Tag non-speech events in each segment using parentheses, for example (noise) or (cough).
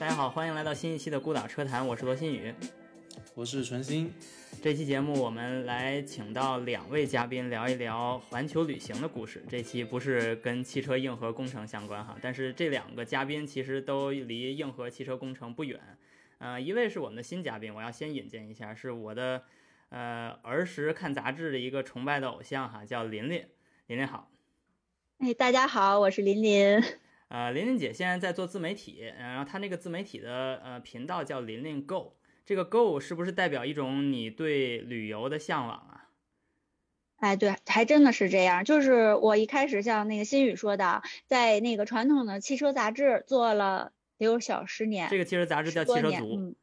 大家好，欢迎来到新一期的孤岛车谈，我是罗新宇。我是纯心。这期节目我们来请到两位嘉宾聊一聊环球旅行的故事。这期不是跟汽车硬核工程相关哈，但是这两个嘉宾其实都离硬核汽车工程不远。呃，一位是我们的新嘉宾，我要先引荐一下，是我的呃儿时看杂志的一个崇拜的偶像哈，叫琳琳。琳琳好。哎，大家好，我是琳琳。呃，琳琳姐现在在做自媒体，然后她那个自媒体的呃频道叫琳琳 Go。这个 Go 是不是代表一种你对旅游的向往啊？哎，对，还真的是这样。就是我一开始像那个新宇说的，在那个传统的汽车杂志做了得有小十年。这个汽车杂志叫汽车族。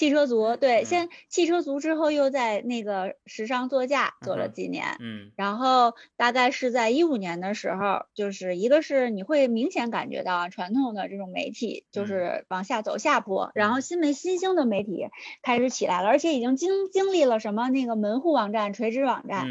汽车族对，先汽车族之后又在那个时尚座驾做了几年，嗯，然后大概是在一五年的时候，就是一个是你会明显感觉到传统的这种媒体就是往下走下坡，然后新媒新兴的媒体开始起来了，而且已经经经历了什么那个门户网站、垂直网站。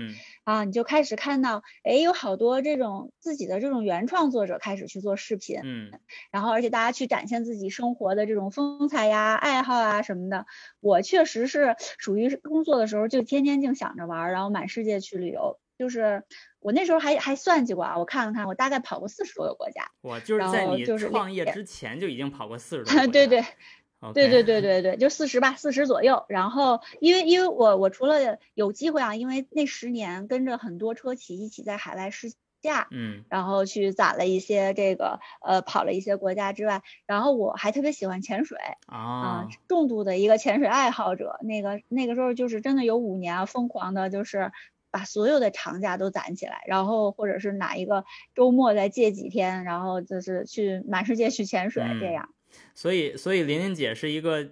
啊，你就开始看到，哎，有好多这种自己的这种原创作者开始去做视频，嗯，然后而且大家去展现自己生活的这种风采呀、爱好啊什么的。我确实是属于工作的时候就天天净想着玩，然后满世界去旅游。就是我那时候还还算计过啊，我看了看，我大概跑过四十多个国家。我就是在你创业之前就已经跑过四十多 (laughs) 个。对对。对对对对对，就四十吧，四十左右。然后，因为因为我我除了有机会啊，因为那十年跟着很多车企一起在海外试驾，嗯，然后去攒了一些这个呃跑了一些国家之外，然后我还特别喜欢潜水啊，重度的一个潜水爱好者。那个那个时候就是真的有五年啊，疯狂的就是把所有的长假都攒起来，然后或者是哪一个周末再借几天，然后就是去满世界去潜水这样。所以，所以琳琳姐是一个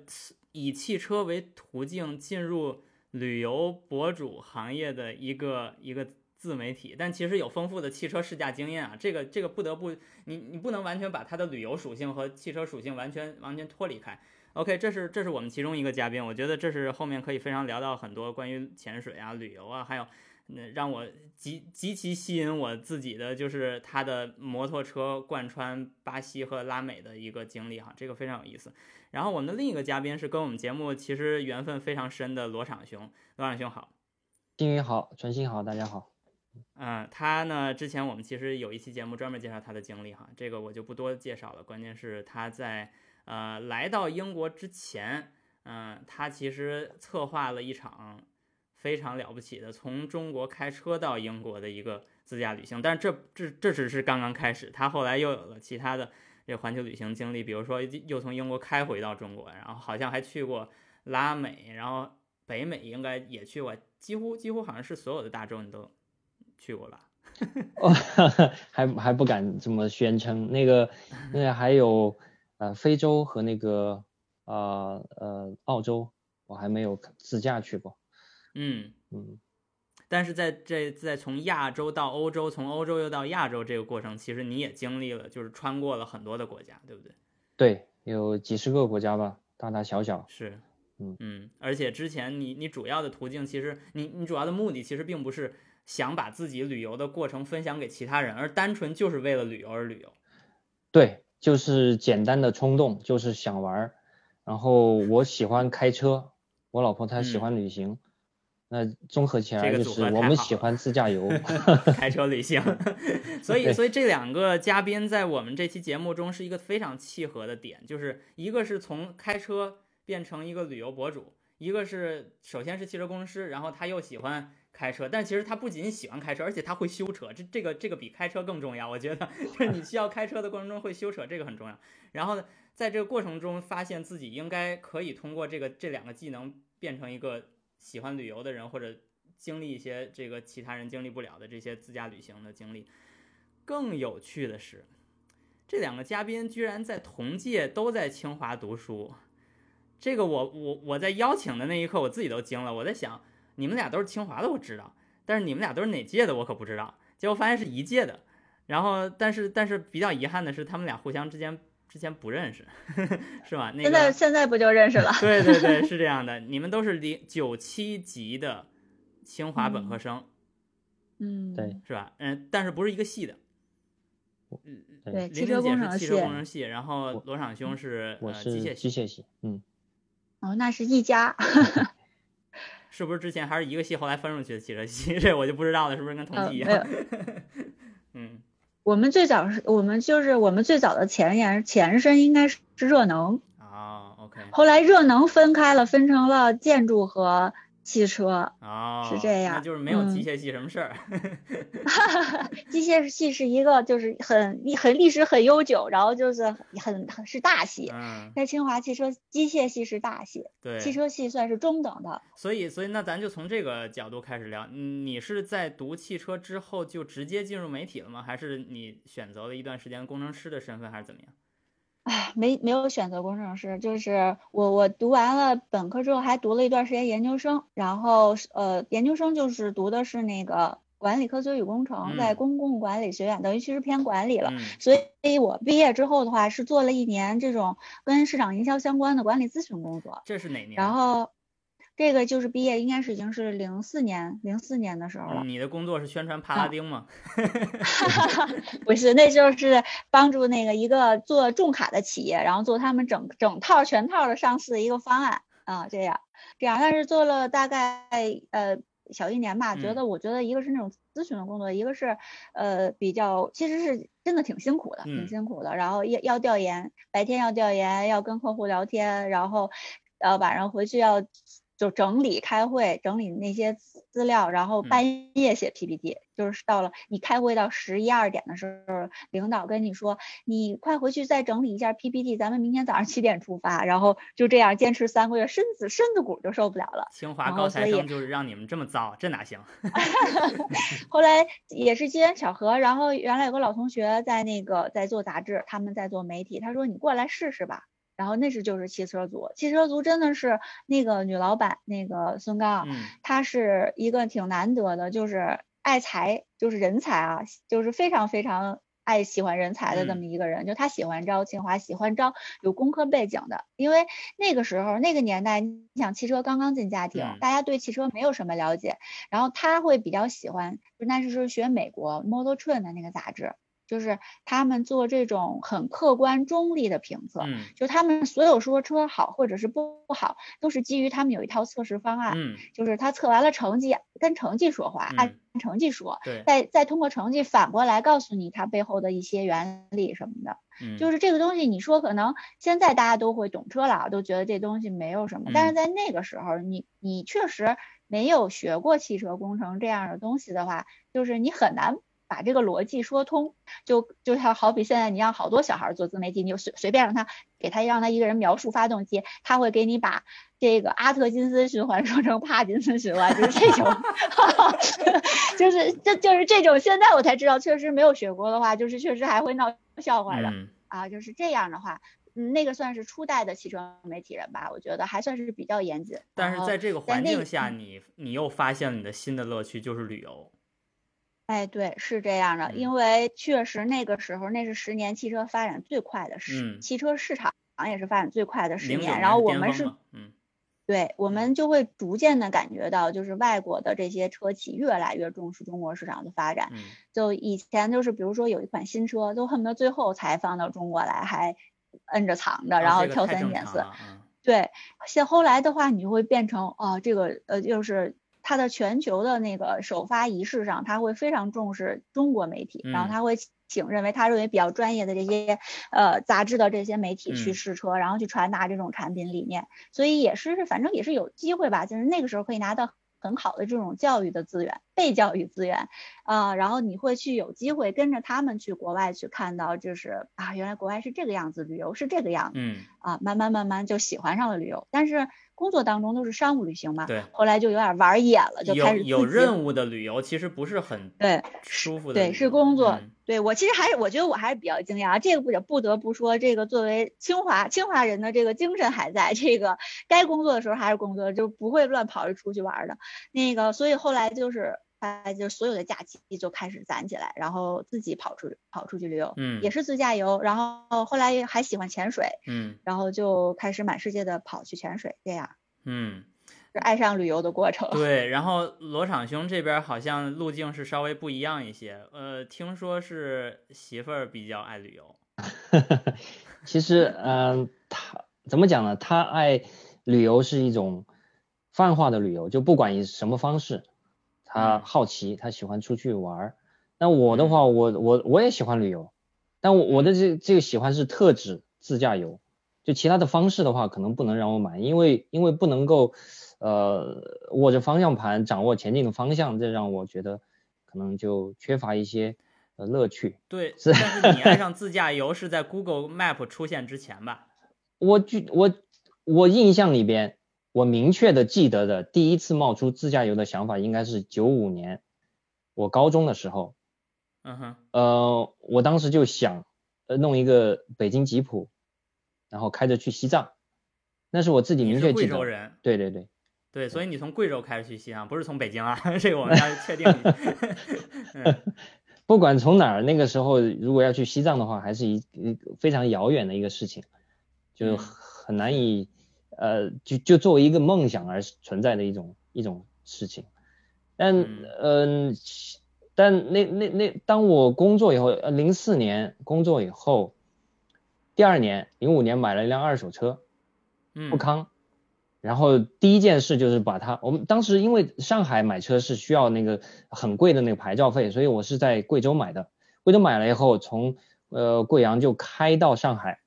以汽车为途径进入旅游博主行业的一个一个自媒体，但其实有丰富的汽车试驾经验啊。这个这个不得不你你不能完全把它的旅游属性和汽车属性完全完全脱离开。OK，这是这是我们其中一个嘉宾，我觉得这是后面可以非常聊到很多关于潜水啊、旅游啊，还有。那让我极极其吸引我自己的就是他的摩托车贯穿巴西和拉美的一个经历哈，这个非常有意思。然后我们的另一个嘉宾是跟我们节目其实缘分非常深的罗场兄，罗场兄好，金宇好，全新好，大家好。嗯，他呢之前我们其实有一期节目专门介绍他的经历哈，这个我就不多介绍了。关键是他在呃来到英国之前，嗯，他其实策划了一场。非常了不起的，从中国开车到英国的一个自驾旅行，但是这这这只是刚刚开始，他后来又有了其他的这环球旅行经历，比如说又从英国开回到中国，然后好像还去过拉美，然后北美应该也去过，几乎几乎好像是所有的大洲你都去过吧？(laughs) (laughs) 哦，还还不敢这么宣称，那个那个还有呃非洲和那个呃呃澳洲，我还没有自驾去过。嗯嗯，但是在这在从亚洲到欧洲，从欧洲又到亚洲这个过程，其实你也经历了，就是穿过了很多的国家，对不对？对，有几十个国家吧，大大小小。是，嗯嗯，而且之前你你主要的途径，其实你你主要的目的，其实并不是想把自己旅游的过程分享给其他人，而单纯就是为了旅游而旅游。对，就是简单的冲动，就是想玩儿。然后我喜欢开车，我老婆她喜欢旅行。那综合起来就是我们喜欢自驾游 (laughs) (laughs) 开车旅行，所以所以这两个嘉宾在我们这期节目中是一个非常契合的点，就是一个是从开车变成一个旅游博主，一个是首先是汽车工程师，然后他又喜欢开车，但其实他不仅喜欢开车，而且他会修车，这这个这个比开车更重要，我觉得 (laughs) 就是你需要开车的过程中会修车，这个很重要。然后在这个过程中发现自己应该可以通过这个这两个技能变成一个。喜欢旅游的人，或者经历一些这个其他人经历不了的这些自驾旅行的经历。更有趣的是，这两个嘉宾居然在同届都在清华读书。这个我我我在邀请的那一刻，我自己都惊了。我在想，你们俩都是清华的，我知道，但是你们俩都是哪届的，我可不知道。结果发现是一届的。然后，但是但是比较遗憾的是，他们俩互相之间。之前不认识，(laughs) 是吧？现在现在不就认识了？(laughs) 对对对，(laughs) 是这样的。你们都是零九七级的清华本科生，嗯，对，是吧？嗯，但是不是一个系的。对，汽车工程系，工程系，然后罗场兄是我是机械机械系，嗯。哦，那是一家。是不是之前还是一个系，后来分出去的汽车系？这我就不知道了，是不是跟同济一样？嗯，我们最早是我们就是我们最早的前沿前身应该是热能。啊，OK。后来热能分开了，分成了建筑和。汽车哦，是这样，那就是没有机械系什么事儿。(laughs) (laughs) 机械系是一个就是很很历史很悠久，然后就是很很是大系。嗯，在清华汽车机械系是大系，对，汽车系算是中等的。所以，所以那咱就从这个角度开始聊。你是在读汽车之后就直接进入媒体了吗？还是你选择了一段时间工程师的身份，还是怎么样？哎，没没有选择工程师，就是我我读完了本科之后还读了一段时间研究生，然后呃研究生就是读的是那个管理科学与工程，在公共管理学院，等于其实偏管理了，所以我毕业之后的话是做了一年这种跟市场营销相关的管理咨询工作。这是哪年？然后。这个就是毕业，应该是已经是零四年，零四年的时候了。你的工作是宣传帕拉丁吗？(laughs) 不是，那就是帮助那个一个做重卡的企业，然后做他们整整套全套的上市的一个方案啊，这样这样。但是做了大概呃小一年吧，觉得我觉得一个是那种咨询的工作，一个是呃比较其实是真的挺辛苦的，挺辛苦的。然后要要调研，白天要调研，要跟客户聊天，然后呃晚上回去要。就整理开会，整理那些资料，然后半夜写 PPT。就是到了你开会到十一二点的时候，领导跟你说，你快回去再整理一下 PPT，咱们明天早上七点出发。然后就这样坚持三个月，身子身子骨就受不了了。清华高材生就是让你们这么糟，这哪行？(laughs) (laughs) 后来也是机缘巧合，然后原来有个老同学在那个在做杂志，他们在做媒体，他说你过来试试吧。然后那是就是汽车族，汽车族真的是那个女老板，那个孙刚，她是一个挺难得的，就是爱才，就是人才啊，就是非常非常爱喜欢人才的这么一个人。就他喜欢招清华，喜欢招有工科背景的，因为那个时候那个年代，你想汽车刚刚进家庭，大家对汽车没有什么了解，然后他会比较喜欢，就那时是学美国 Model Train 的那个杂志。就是他们做这种很客观中立的评测，嗯，就他们所有说车好或者是不好，都是基于他们有一套测试方案，嗯，就是他测完了成绩，跟成绩说话，按成绩说，对，再再通过成绩反过来告诉你它背后的一些原理什么的，嗯，就是这个东西，你说可能现在大家都会懂车了，都觉得这东西没有什么，但是在那个时候，你你确实没有学过汽车工程这样的东西的话，就是你很难。把这个逻辑说通，就就像好比现在你让好多小孩做自媒体，你就随随便让他给他让他一个人描述发动机，他会给你把这个阿特金斯循环 (laughs) 说成帕金森循环，就是这种，(laughs) 就是这就是这种。现在我才知道，确实没有学过的话，就是确实还会闹笑话的啊。就是这样的话，嗯，那个算是初代的汽车媒体人吧，我觉得还算是比较严谨。但是在这个环境下，你你又发现了你的新的乐趣，就是旅游。哎，对，是这样的，因为确实那个时候那是十年汽车发展最快的十，汽车市场也是发展最快的十年。然后我们是，嗯，对，我们就会逐渐的感觉到，就是外国的这些车企越来越重视中国市场的发展。就以前就是，比如说有一款新车，都恨不得最后才放到中国来，还摁着藏着，然后挑三拣四。对，现后来的话，你就会变成哦，这个呃，就是。它的全球的那个首发仪式上，他会非常重视中国媒体，然后他会请认为他认为比较专业的这些呃杂志的这些媒体去试车，然后去传达这种产品理念，所以也是反正也是有机会吧，就是那个时候可以拿到很好的这种教育的资源，被教育资源啊，然后你会去有机会跟着他们去国外去看到，就是啊原来国外是这个样子，旅游是这个样子，嗯啊慢慢慢慢就喜欢上了旅游，但是。工作当中都是商务旅行嘛，对，后来就有点玩野了，就开始有任务的旅游，其实不是很对舒服的，对，是工作。对我其实还是我觉得我还是比较惊讶，这个不得不得不说，这个作为清华清华人的这个精神还在，这个该工作的时候还是工作，就不会乱跑着出去玩的。那个，所以后来就是。哎就所有的假期就开始攒起来，然后自己跑出跑出去旅游，嗯，也是自驾游。然后后来还喜欢潜水，嗯，然后就开始满世界的跑去潜水，这样。嗯，爱上旅游的过程。对，然后罗场兄这边好像路径是稍微不一样一些，呃，听说是媳妇儿比较爱旅游。(laughs) 其实，嗯，他怎么讲呢？他爱旅游是一种泛化的旅游，就不管以什么方式，他好奇，他喜欢出去玩儿。那我的话，我我我也喜欢旅游，但我我的这这个喜欢是特指自驾游，就其他的方式的话，可能不能让我满意，因为因为不能够呃握着方向盘掌握前进的方向，这让我觉得可能就缺乏一些呃乐趣。对，但是你爱上 (laughs) 自驾游是在 Google Map 出现之前吧？我就我我印象里边，我明确的记得的第一次冒出自驾游的想法，应该是九五年，我高中的时候。嗯哼，呃，我当时就想，呃，弄一个北京吉普，然后开着去西藏，那是我自己明确记得。贵州人。对对对。对，所以你从贵州开始去西藏，不是从北京啊，(laughs) 这个我们要 (laughs) 确定。(laughs) 不管从哪儿，那个时候如果要去西藏的话，还是一一非常遥远的一个事情，就很难以，呃，就就作为一个梦想而存在的一种一种事情。但嗯。但那那那，当我工作以后，呃，零四年工作以后，第二年零五年买了一辆二手车，富康，然后第一件事就是把它，我们当时因为上海买车是需要那个很贵的那个牌照费，所以我是在贵州买的，贵州买了以后，从呃贵阳就开到上海，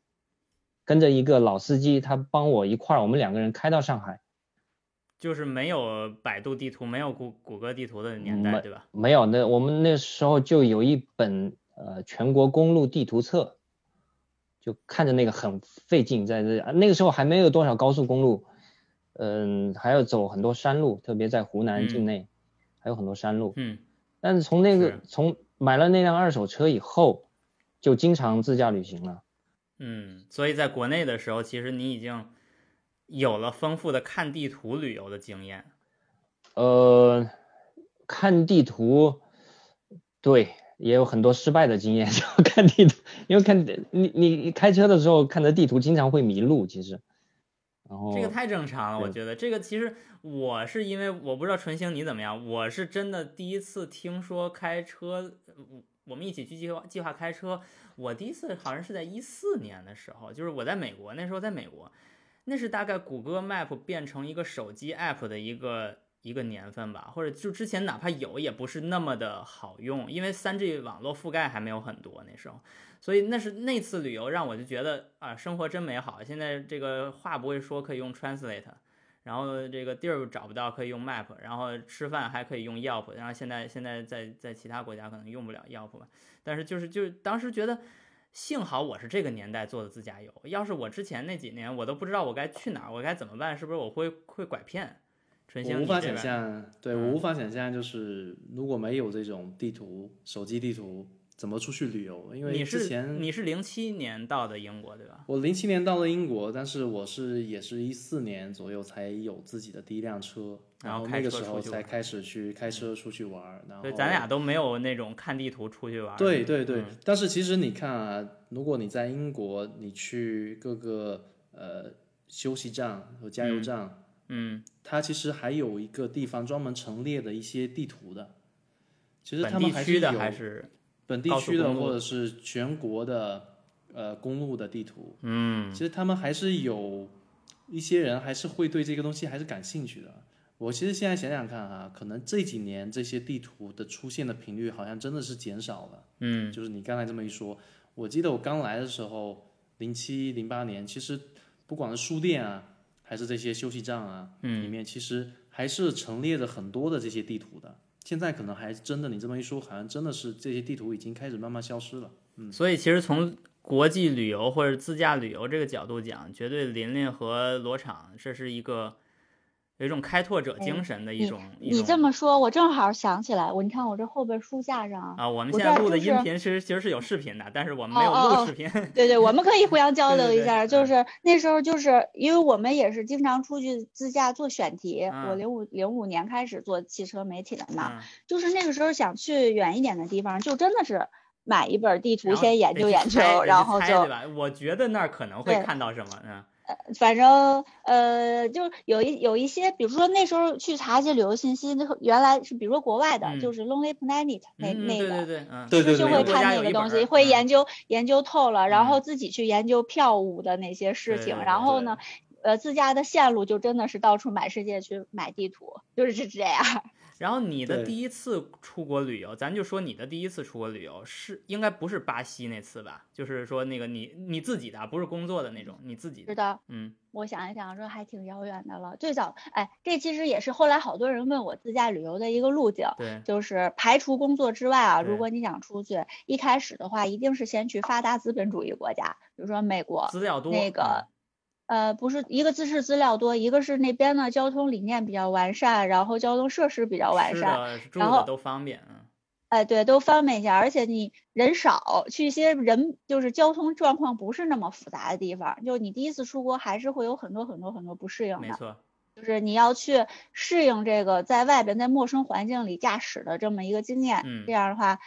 跟着一个老司机，他帮我一块儿，我们两个人开到上海。就是没有百度地图、没有谷谷歌地图的年代，对吧？没有，那我们那时候就有一本呃全国公路地图册，就看着那个很费劲，在那那个时候还没有多少高速公路，嗯，还要走很多山路，特别在湖南境内还有很多山路。嗯。但是从那个从买了那辆二手车以后，就经常自驾旅行了。嗯，所以在国内的时候，其实你已经。有了丰富的看地图旅游的经验，呃，看地图，对，也有很多失败的经验。(laughs) 看地图，因为看你你开车的时候看着地图，经常会迷路。其实，然后这个太正常了，我觉得。这个其实我是因为我不知道纯星你怎么样，我是真的第一次听说开车，我们一起去计划计划开车，我第一次好像是在一四年的时候，就是我在美国那时候在美国。那是大概谷歌 Map 变成一个手机 App 的一个一个年份吧，或者就之前哪怕有也不是那么的好用，因为 3G 网络覆盖还没有很多那时候，所以那是那次旅游让我就觉得啊，生活真美好。现在这个话不会说可以用 Translate，然后这个地儿找不到可以用 Map，然后吃饭还可以用 Yelp，然后现在现在在在其他国家可能用不了 Yelp 吧，但是就是就是当时觉得。幸好我是这个年代做的自驾游，要是我之前那几年，我都不知道我该去哪儿，我该怎么办？是不是我会会拐骗？纯我无法想象，对我无法想象，就是如果没有这种地图，手机地图。怎么出去旅游？因为之前你是零七年到的英国对吧？我零七年到了英国，但是我是也是一四年左右才有自己的第一辆车，然后那个时候才开始去开车出去玩。然后对，咱俩都没有那种看地图出去玩。对对对，但是其实你看啊，如果你在英国，你去各个呃休息站和加油站，嗯，它其实还有一个地方专门陈列的一些地图的。其实他们还是有。还是本地区的或者是全国的呃公路的地图，嗯，其实他们还是有一些人还是会对这个东西还是感兴趣的。我其实现在想想看哈，可能这几年这些地图的出现的频率好像真的是减少了。嗯，就是你刚才这么一说，我记得我刚来的时候，零七零八年，其实不管是书店啊，还是这些休息站啊，嗯，里面其实还是陈列着很多的这些地图的。现在可能还真的，你这么一说，好像真的是这些地图已经开始慢慢消失了。嗯，所以其实从国际旅游或者自驾旅游这个角度讲，绝对琳琳和罗场这是一个。有一种开拓者精神的一种。你你这么说，我正好想起来，我你看我这后边书架上啊，我们现在录的音频其实其实是有视频的，但是我们没有录视频。对对，我们可以互相交流一下。就是那时候，就是因为我们也是经常出去自驾做选题。我零五零五年开始做汽车媒体的嘛，就是那个时候想去远一点的地方，就真的是买一本地图先研究研究，然后就。对吧？我觉得那儿可能会看到什么，嗯。反正呃，就有一有一些，比如说那时候去查一些旅游信息，那原来是比如说国外的，就是 Lonely Planet 那那个，对对对，嗯，对对就会看。那个东西，会研究研究透了，然后自己去研究票务的那些事情，然后呢，呃，自驾的线路就真的是到处满世界去买地图，就是是这样。然后你的第一次出国旅游，咱就说你的第一次出国旅游是应该不是巴西那次吧？就是说那个你你自己的，不是工作的那种，你自己知道？嗯，我想一想，说还挺遥远的了。最早，哎，这其实也是后来好多人问我自驾旅游的一个路径。对，就是排除工作之外啊，如果你想出去，一开始的话，一定是先去发达资本主义国家，比如说美国，资料多那个。呃，不是一个自是资料多，一个是那边的交通理念比较完善，然后交通设施比较完善，然后都方便，嗯，哎，对，都方便一下，而且你人少，去一些人就是交通状况不是那么复杂的地方，就你第一次出国还是会有很多很多很多不适应的，没错，就是你要去适应这个在外边在陌生环境里驾驶的这么一个经验，嗯，这样的话，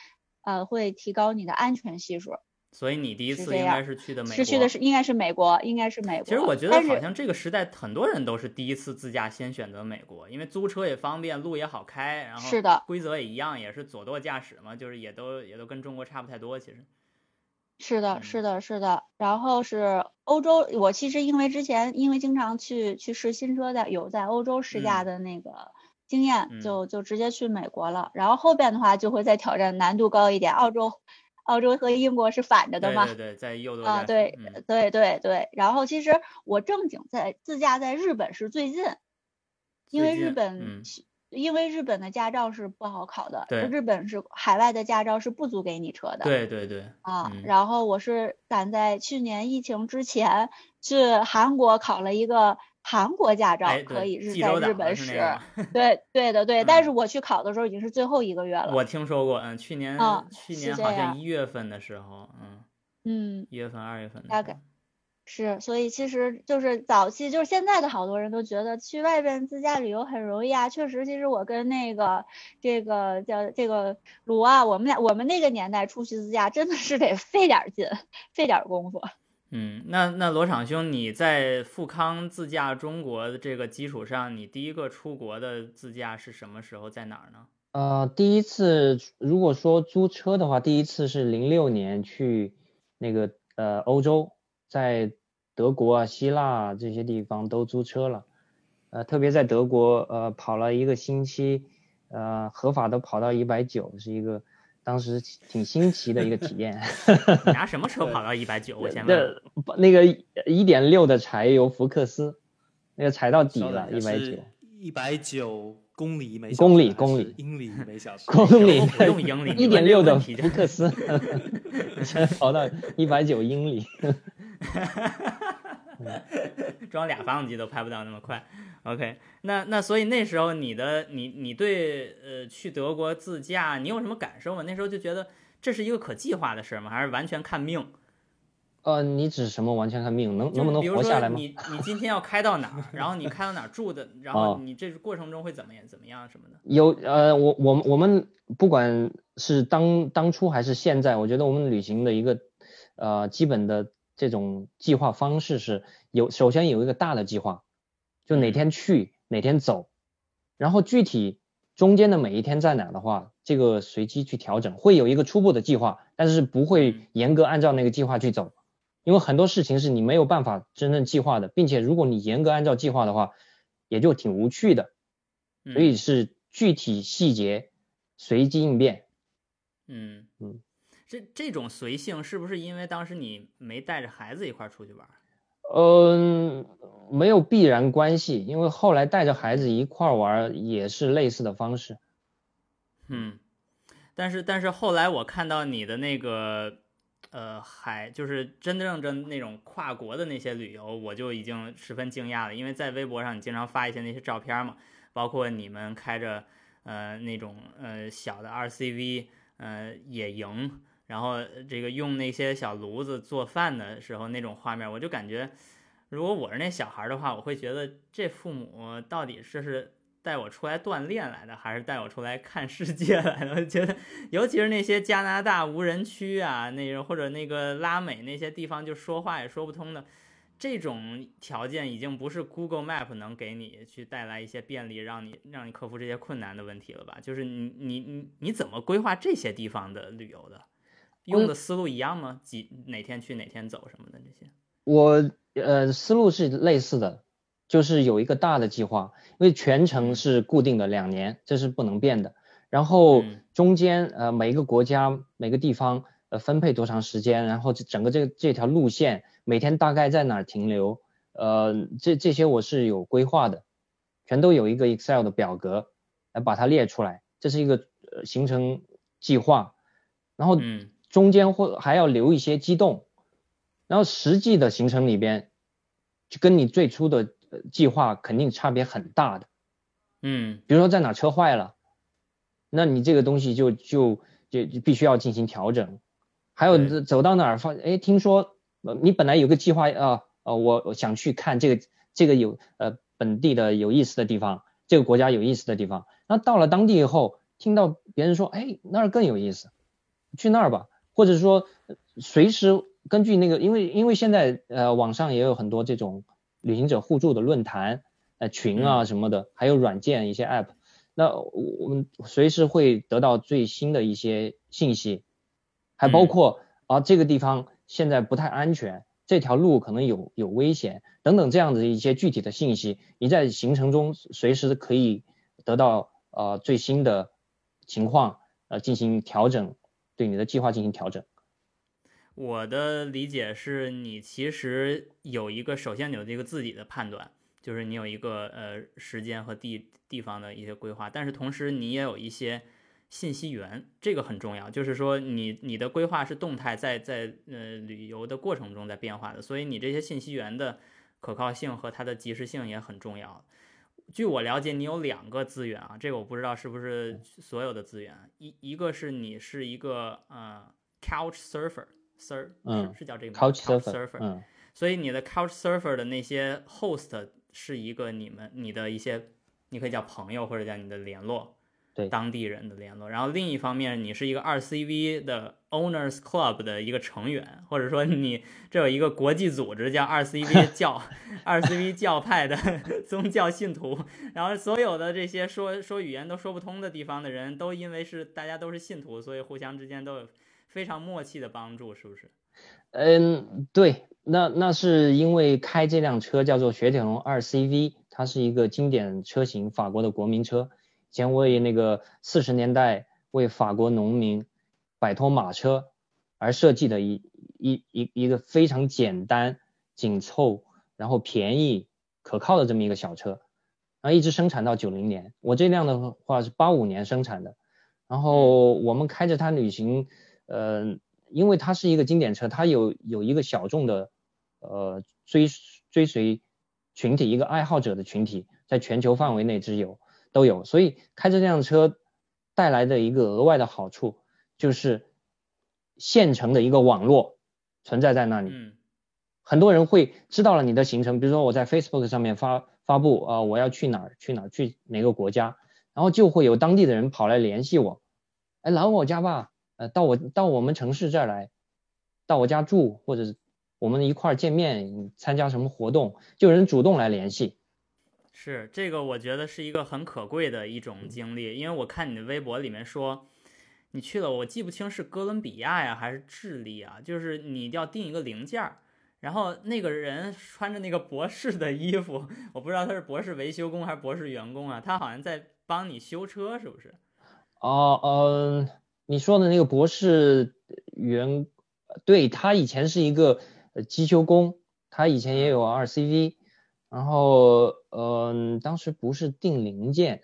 呃，会提高你的安全系数。所以你第一次应该是去的美国，是去的是应该是美国，应该是美国。其实我觉得好像这个时代很多人都是第一次自驾先选择美国，因为租车也方便，路也好开，然后是的，规则也一样，也是左舵驾驶嘛，就是也都也都跟中国差不太多。其实是的，是的，是的。然后是欧洲，我其实因为之前因为经常去去试新车的，有在欧洲试驾的那个经验，就就直接去美国了。然后后边的话就会再挑战难度高一点，澳洲。澳洲和英国是反着的嘛？对对，在右舵啊，对对对对。然后其实我正经在自驾在日本是最近，因为日本因为日本的驾照是不好考的，日本是海外的驾照是不租给你车的。对对对。啊，然后我是赶在去年疫情之前去韩国考了一个。韩国驾照可以是在日本使，对对的对，但是我去考的时候已经是最后一个月了。我听说过，嗯，去年去年好像一月份的时候，嗯嗯，一月份二月份大概是，所以其实就是早期就是现在的好多人都觉得去外边自驾旅游很容易啊，确实，其实我跟那个这个叫这个卢啊，我们俩我们那个年代出去自驾真的是得费点劲，(laughs) 费点功夫。嗯，那那罗场兄，你在富康自驾中国的这个基础上，你第一个出国的自驾是什么时候，在哪儿呢？呃，第一次如果说租车的话，第一次是零六年去那个呃欧洲，在德国啊、希腊这些地方都租车了，呃，特别在德国呃跑了一个星期，呃，合法的跑到一百九，是一个。当时挺新奇的一个体验。(laughs) 你拿 (laughs) 什么车跑到一百九？我先问。那个一点六的柴油福克斯，那个踩到底了，一百九。一百九公里每公里公里英里每小时。(laughs) 公里用英里。一点六的福克斯，才跑到一百九英里。(laughs) 装俩发动机都拍不到那么快。OK，那那所以那时候你的你你对呃去德国自驾你有什么感受吗？那时候就觉得这是一个可计划的事吗？还是完全看命？呃，你指什么完全看命？能能不能活下来吗？你 (laughs) 你今天要开到哪儿，然后你开到哪儿住的，然后你这过程中会怎么样怎么样什么的？有呃，我我我们不管是当当初还是现在，我觉得我们旅行的一个呃基本的这种计划方式是有首先有一个大的计划。就哪天去哪天走，然后具体中间的每一天在哪的话，这个随机去调整，会有一个初步的计划，但是不会严格按照那个计划去走，因为很多事情是你没有办法真正计划的，并且如果你严格按照计划的话，也就挺无趣的，所以是具体细节随机应变。嗯。嗯，这这种随性是不是因为当时你没带着孩子一块出去玩？嗯，没有必然关系，因为后来带着孩子一块玩也是类似的方式。嗯，但是但是后来我看到你的那个呃海，就是真正真那种跨国的那些旅游，我就已经十分惊讶了，因为在微博上你经常发一些那些照片嘛，包括你们开着呃那种呃小的 RCV 呃野营。然后这个用那些小炉子做饭的时候那种画面，我就感觉，如果我是那小孩的话，我会觉得这父母到底是是带我出来锻炼来的，还是带我出来看世界来的？(laughs) 我觉得，尤其是那些加拿大无人区啊，那个或者那个拉美那些地方，就说话也说不通的，这种条件已经不是 Google Map 能给你去带来一些便利，让你让你克服这些困难的问题了吧？就是你你你你怎么规划这些地方的旅游的？用的思路一样吗？几哪天去哪天走什么的这些？我呃思路是类似的，就是有一个大的计划，因为全程是固定的两年，这是不能变的。然后中间呃每一个国家每个地方呃分配多长时间，然后整个这这条路线。每天大概在哪儿停留？呃，这这些我是有规划的，全都有一个 Excel 的表格来把它列出来，这是一个呃行程计划。然后中间或还要留一些机动，然后实际的行程里边就跟你最初的计划肯定差别很大的。嗯，比如说在哪车坏了，那你这个东西就就就必须要进行调整。还有走到哪儿发，哎，听说。呃，你本来有个计划啊，呃，我我想去看这个这个有呃本地的有意思的地方，这个国家有意思的地方，那到了当地以后，听到别人说，哎，那儿更有意思，去那儿吧，或者说随时根据那个，因为因为现在呃网上也有很多这种旅行者互助的论坛呃群啊什么的，还有软件一些 app，那我们随时会得到最新的一些信息，还包括啊这个地方。现在不太安全，这条路可能有有危险等等这样的一些具体的信息，你在行程中随时可以得到呃最新的情况呃进行调整，对你的计划进行调整。我的理解是你其实有一个，首先有这个自己的判断，就是你有一个呃时间和地地方的一些规划，但是同时你也有一些。信息源这个很重要，就是说你你的规划是动态，在在呃旅游的过程中在变化的，所以你这些信息源的可靠性和它的及时性也很重要。据我了解，你有两个资源啊，这个我不知道是不是所有的资源。一一个是你是一个呃 Couch Surfer，Sur 是是叫这个 Couch Surfer，嗯，所以你的 Couch Surfer 的那些 host 是一个你们你的一些，你可以叫朋友或者叫你的联络。对当地人的联络，然后另一方面，你是一个二 CV 的 Owners Club 的一个成员，或者说你这有一个国际组织叫二 CV (laughs) 教二 CV 教派的 (laughs) 宗教信徒，然后所有的这些说说语言都说不通的地方的人都因为是大家都是信徒，所以互相之间都有非常默契的帮助，是不是？嗯，对，那那是因为开这辆车叫做雪铁龙二 CV，它是一个经典车型，法国的国民车。前为那个四十年代为法国农民摆脱马车而设计的一一一一个非常简单、紧凑，然后便宜、可靠的这么一个小车，然后一直生产到九零年。我这辆的话是八五年生产的，然后我们开着它旅行，呃，因为它是一个经典车，它有有一个小众的呃追追随群体，一个爱好者的群体，在全球范围内只有。都有，所以开着这辆车带来的一个额外的好处，就是现成的一个网络存在在那里。嗯，很多人会知道了你的行程，比如说我在 Facebook 上面发发布啊，我要去哪儿去哪儿去哪个国家，然后就会有当地的人跑来联系我，哎，来我家吧，呃，到我到我们城市这儿来，到我家住，或者我们一块儿见面参加什么活动，就有人主动来联系。是这个，我觉得是一个很可贵的一种经历，因为我看你的微博里面说，你去了，我记不清是哥伦比亚呀还是智利啊，就是你要订一个零件儿，然后那个人穿着那个博士的衣服，(laughs) 我不知道他是博士维修工还是博士员工啊，他好像在帮你修车，是不是？哦，嗯，你说的那个博士员，对他以前是一个机修工，他以前也有二 CV。然后，嗯，当时不是定零件，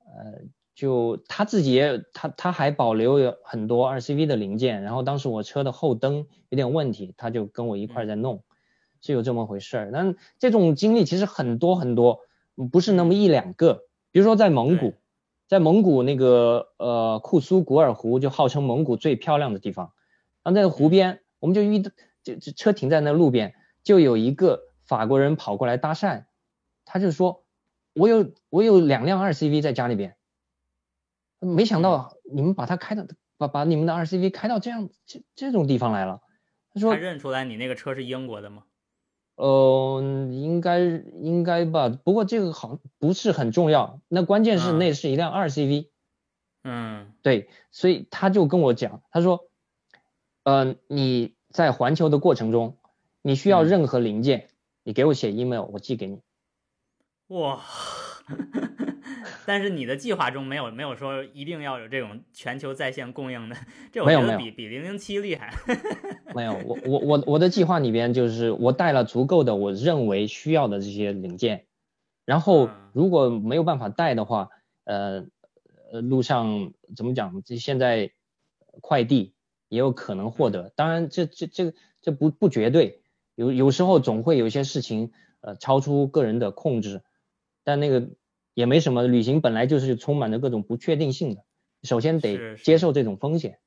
呃，就他自己也，他他还保留有很多二 CV 的零件。然后当时我车的后灯有点问题，他就跟我一块在弄，是有这么回事儿。但这种经历其实很多很多，不是那么一两个。比如说在蒙古，在蒙古那个呃库苏古尔湖，就号称蒙古最漂亮的地方。然后在湖边，我们就遇到，就就车停在那路边，就有一个。法国人跑过来搭讪，他就说：“我有我有两辆二 CV 在家里边，没想到你们把它开到把把你们的二 CV 开到这样这这种地方来了。”他说：“他认出来你那个车是英国的吗？”呃，应该应该吧，不过这个好不是很重要。那关键是那是一辆二 CV，嗯，对，所以他就跟我讲，他说，呃，你在环球的过程中，你需要任何零件，你给我写 email，我寄给你。哇。(laughs) 但是你的计划中没有没有说一定要有这种全球在线供应的，这我觉得比比零零七厉害。没有，(laughs) 我我我我的计划里边就是我带了足够的我认为需要的这些零件，然后如果没有办法带的话，呃呃路上怎么讲？这现在快递也有可能获得，当然这这这这不不绝对，有有时候总会有一些事情呃超出个人的控制。但那个也没什么，旅行本来就是充满着各种不确定性的，首先得接受这种风险。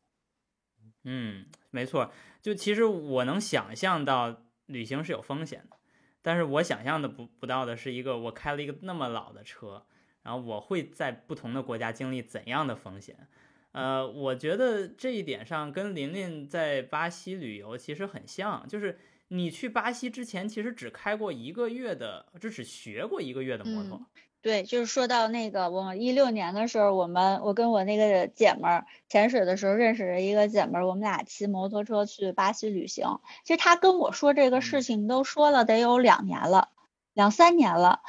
嗯，没错，就其实我能想象到旅行是有风险的，但是我想象的不不到的是一个我开了一个那么老的车，然后我会在不同的国家经历怎样的风险？呃，我觉得这一点上跟琳琳在巴西旅游其实很像，就是。你去巴西之前，其实只开过一个月的，就只学过一个月的摩托。对，就是说到那个，我一六年的时候，我们我跟我那个姐们儿潜水的时候认识了一个姐们儿，我们俩骑摩托车去巴西旅行。其实她跟我说这个事情都说了得有两年了，两三年了。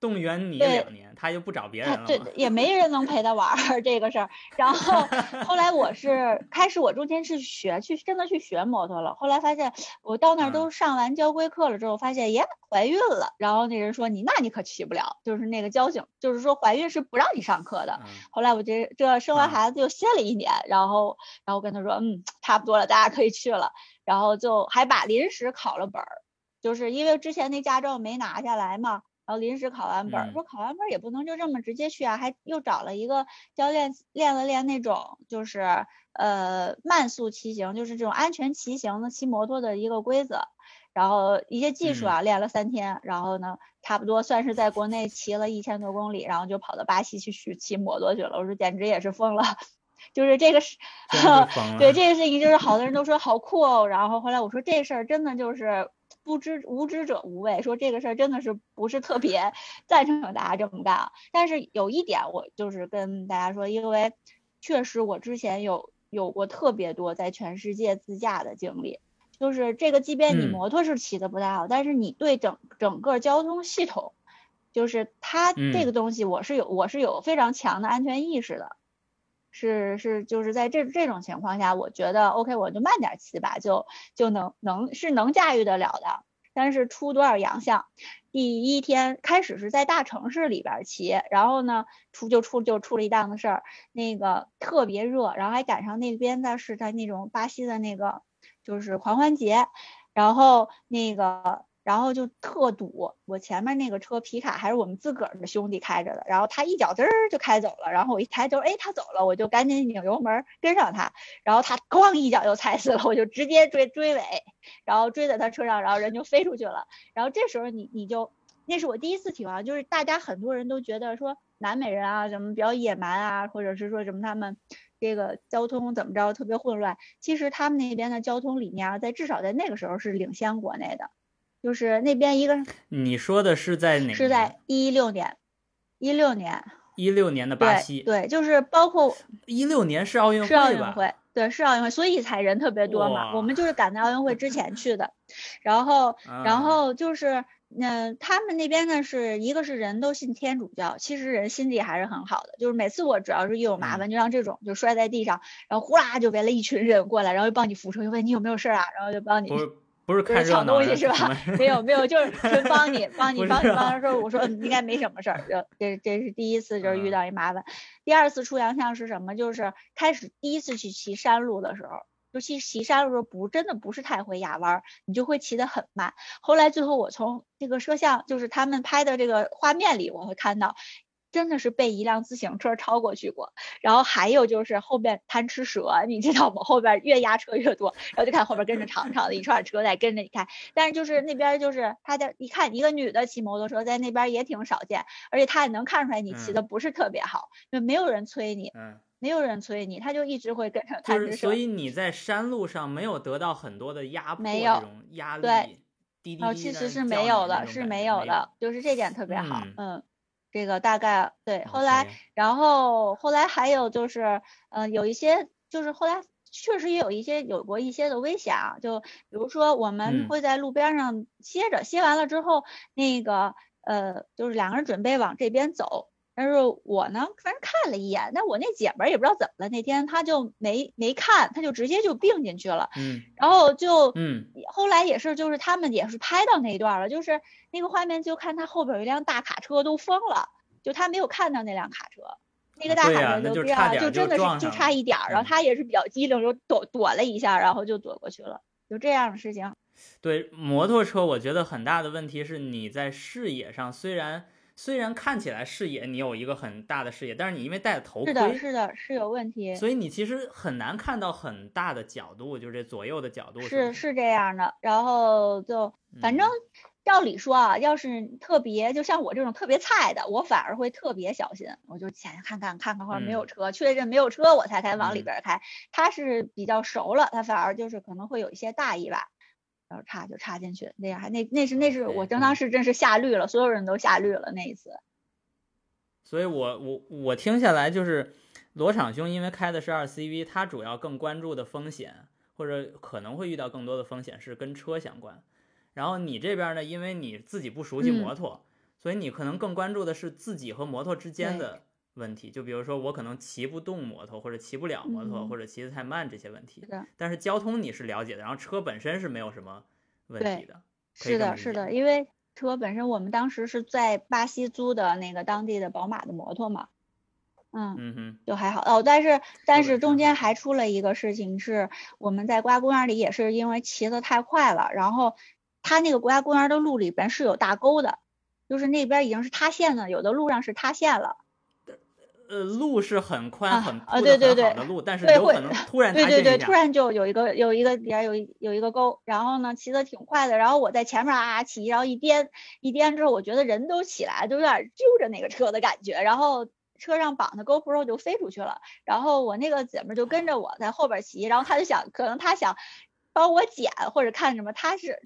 动员你两年，他就不找别人了对，也没人能陪他玩儿 (laughs) 这个事儿。然后 (laughs) 后来我是开始，我中间是学去真的去学摩托了。后来发现我到那儿都上完交规课了之后，发现耶怀孕了。然后那人说你那你可骑不了，就是那个交警，就是说怀孕是不让你上课的。后来我这这生完孩子又歇了一年，然后然后跟他说嗯差不多了，大家可以去了。然后就还把临时考了本儿，就是因为之前那驾照没拿下来嘛。然后临时考完本儿，说考完本儿也不能就这么直接去啊，还又找了一个教练练了练那种就是呃慢速骑行，就是这种安全骑行的骑摩托的一个规则，然后一些技术啊练了三天，然后呢差不多算是在国内骑了一千多公里，然后就跑到巴西去学骑摩托去了。我说简直也是疯了，(laughs) 就是这个是，(laughs) 对这个事情就是好多人都说好酷哦，然后后来我说这事儿真的就是。不知无知者无畏，说这个事儿真的是不是特别 (laughs) 赞成大家这么干啊？但是有一点，我就是跟大家说，因为确实我之前有有过特别多在全世界自驾的经历，就是这个，即便你摩托是骑的不太好，但是你对整整个交通系统，就是它这个东西，我是有我是有非常强的安全意识的。是是，就是在这这种情况下，我觉得 OK，我就慢点骑吧，就就能能是能驾驭得了的。但是出多少洋相，第一天开始是在大城市里边骑，然后呢出就出就出了一档子事儿，那个特别热，然后还赶上那边的是在那种巴西的那个就是狂欢节，然后那个。然后就特堵，我前面那个车皮卡还是我们自个儿的兄弟开着的，然后他一脚滋儿就开走了，然后我一抬头，哎，他走了，我就赶紧拧油门跟上他，然后他咣一脚就踩死了，我就直接追追尾，然后追在他车上，然后人就飞出去了。然后这时候你你就，那是我第一次体会，就是大家很多人都觉得说南美人啊什么比较野蛮啊，或者是说什么他们这个交通怎么着特别混乱，其实他们那边的交通理念啊，在至少在那个时候是领先国内的。就是那边一个，你说的是在哪？是在一六年，一六年，一六年的巴西。对，就是包括一六年是奥运会是奥运会，对，是奥运会，所以才人特别多嘛。我们就是赶在奥运会之前去的，(laughs) 然后，然后就是，嗯，他们那边呢是一个是人都信天主教，其实人心地还是很好的。就是每次我只要是一有麻烦，就像这种就摔在地上，然后呼啦就围了一群人过来，然后就帮你扶车，就问你有没有事啊，然后就帮你。不是看抢东西是吧？(laughs) 没有没有，就是纯帮你 (laughs) 帮你帮你帮他说，我说应该没什么事儿。就这这是第一次就是遇到一麻烦，第二次出洋相是什么？就是开始第一次去骑山路的时候，就骑骑山路时候不真的不是太会压弯，你就会骑得很慢。后来最后我从这个摄像就是他们拍的这个画面里，我会看到。真的是被一辆自行车超过去过，然后还有就是后边贪吃蛇，你知道吗？后边越压车越多，然后就看后边跟着长长的一串车在跟着你开。但是就是那边就是他在一看一个女的骑摩托车在那边也挺少见，而且他也能看出来你骑的不是特别好，就没有人催你，没有人催你，他就一直会跟着贪吃蛇。所以你在山路上没有得到很多的压迫，没有压力。滴滴哦，其实是没有的，是没有的，就是这点特别好，嗯，这个大概对。后来，然后后来还有就是，嗯，有一些就是后来确实也有一些有过一些的危险啊，就比如说我们会在路边上歇着，歇完了之后，那个呃，就是两个人准备往这边走。但是我呢，反正看了一眼，但我那姐们儿也不知道怎么了，那天她就没没看，她就直接就并进去了。嗯，然后就嗯，后来也是，就是他们也是拍到那一段了，就是那个画面，就看他后边有一辆大卡车都疯了，就他没有看到那辆卡车，那个大卡车就这样，就真的是就差一点儿，然后他也是比较机灵，就躲躲了一下，然后就躲过去了，就这样的事情。对摩托车，我觉得很大的问题是你在视野上虽然。虽然看起来视野你有一个很大的视野，但是你因为戴着头盔，是的，是的，是有问题，所以你其实很难看到很大的角度，就是这左右的角度是是这样的。然后就反正照理说啊，要是特别就像我这种特别菜的，我反而会特别小心，我就前看看看看或者没有车，确认没有车我才开往里边开。他是比较熟了，他反而就是可能会有一些大意吧。要插就插进去，那样还那那是那是我当时真是下绿了，所有人都下绿了那一次。所以我我我听下来就是罗场兄，因为开的是二 CV，他主要更关注的风险或者可能会遇到更多的风险是跟车相关。然后你这边呢，因为你自己不熟悉摩托，所以你可能更关注的是自己和摩托之间的。问题就比如说我可能骑不动摩托或者骑不了摩托或者骑得太慢这些问题，但是交通你是了解的，然后车本身是没有什么问题的。是的，是的，因为车本身我们当时是在巴西租的那个当地的宝马的摩托嘛，嗯嗯哼，就还好哦。但是但是中间还出了一个事情，是我们在国家公园里也是因为骑得太快了，然后它那个国家公园的路里边是有大沟的，就是那边已经是塌陷了，有的路上是塌陷了。呃，路是很宽很铺的很好的路，但是有可能突然 (laughs) 对对对，突然就有一个有一个底下有一有一个沟，然后呢骑的挺快的，然后我在前面啊骑，然后一颠一颠之后，我觉得人都起来，都有点揪着那个车的感觉，然后车上绑的 GoPro 就飞出去了，然后我那个姐们就跟着我在后边骑，然后她就想可能她想帮我捡或者看什么，她是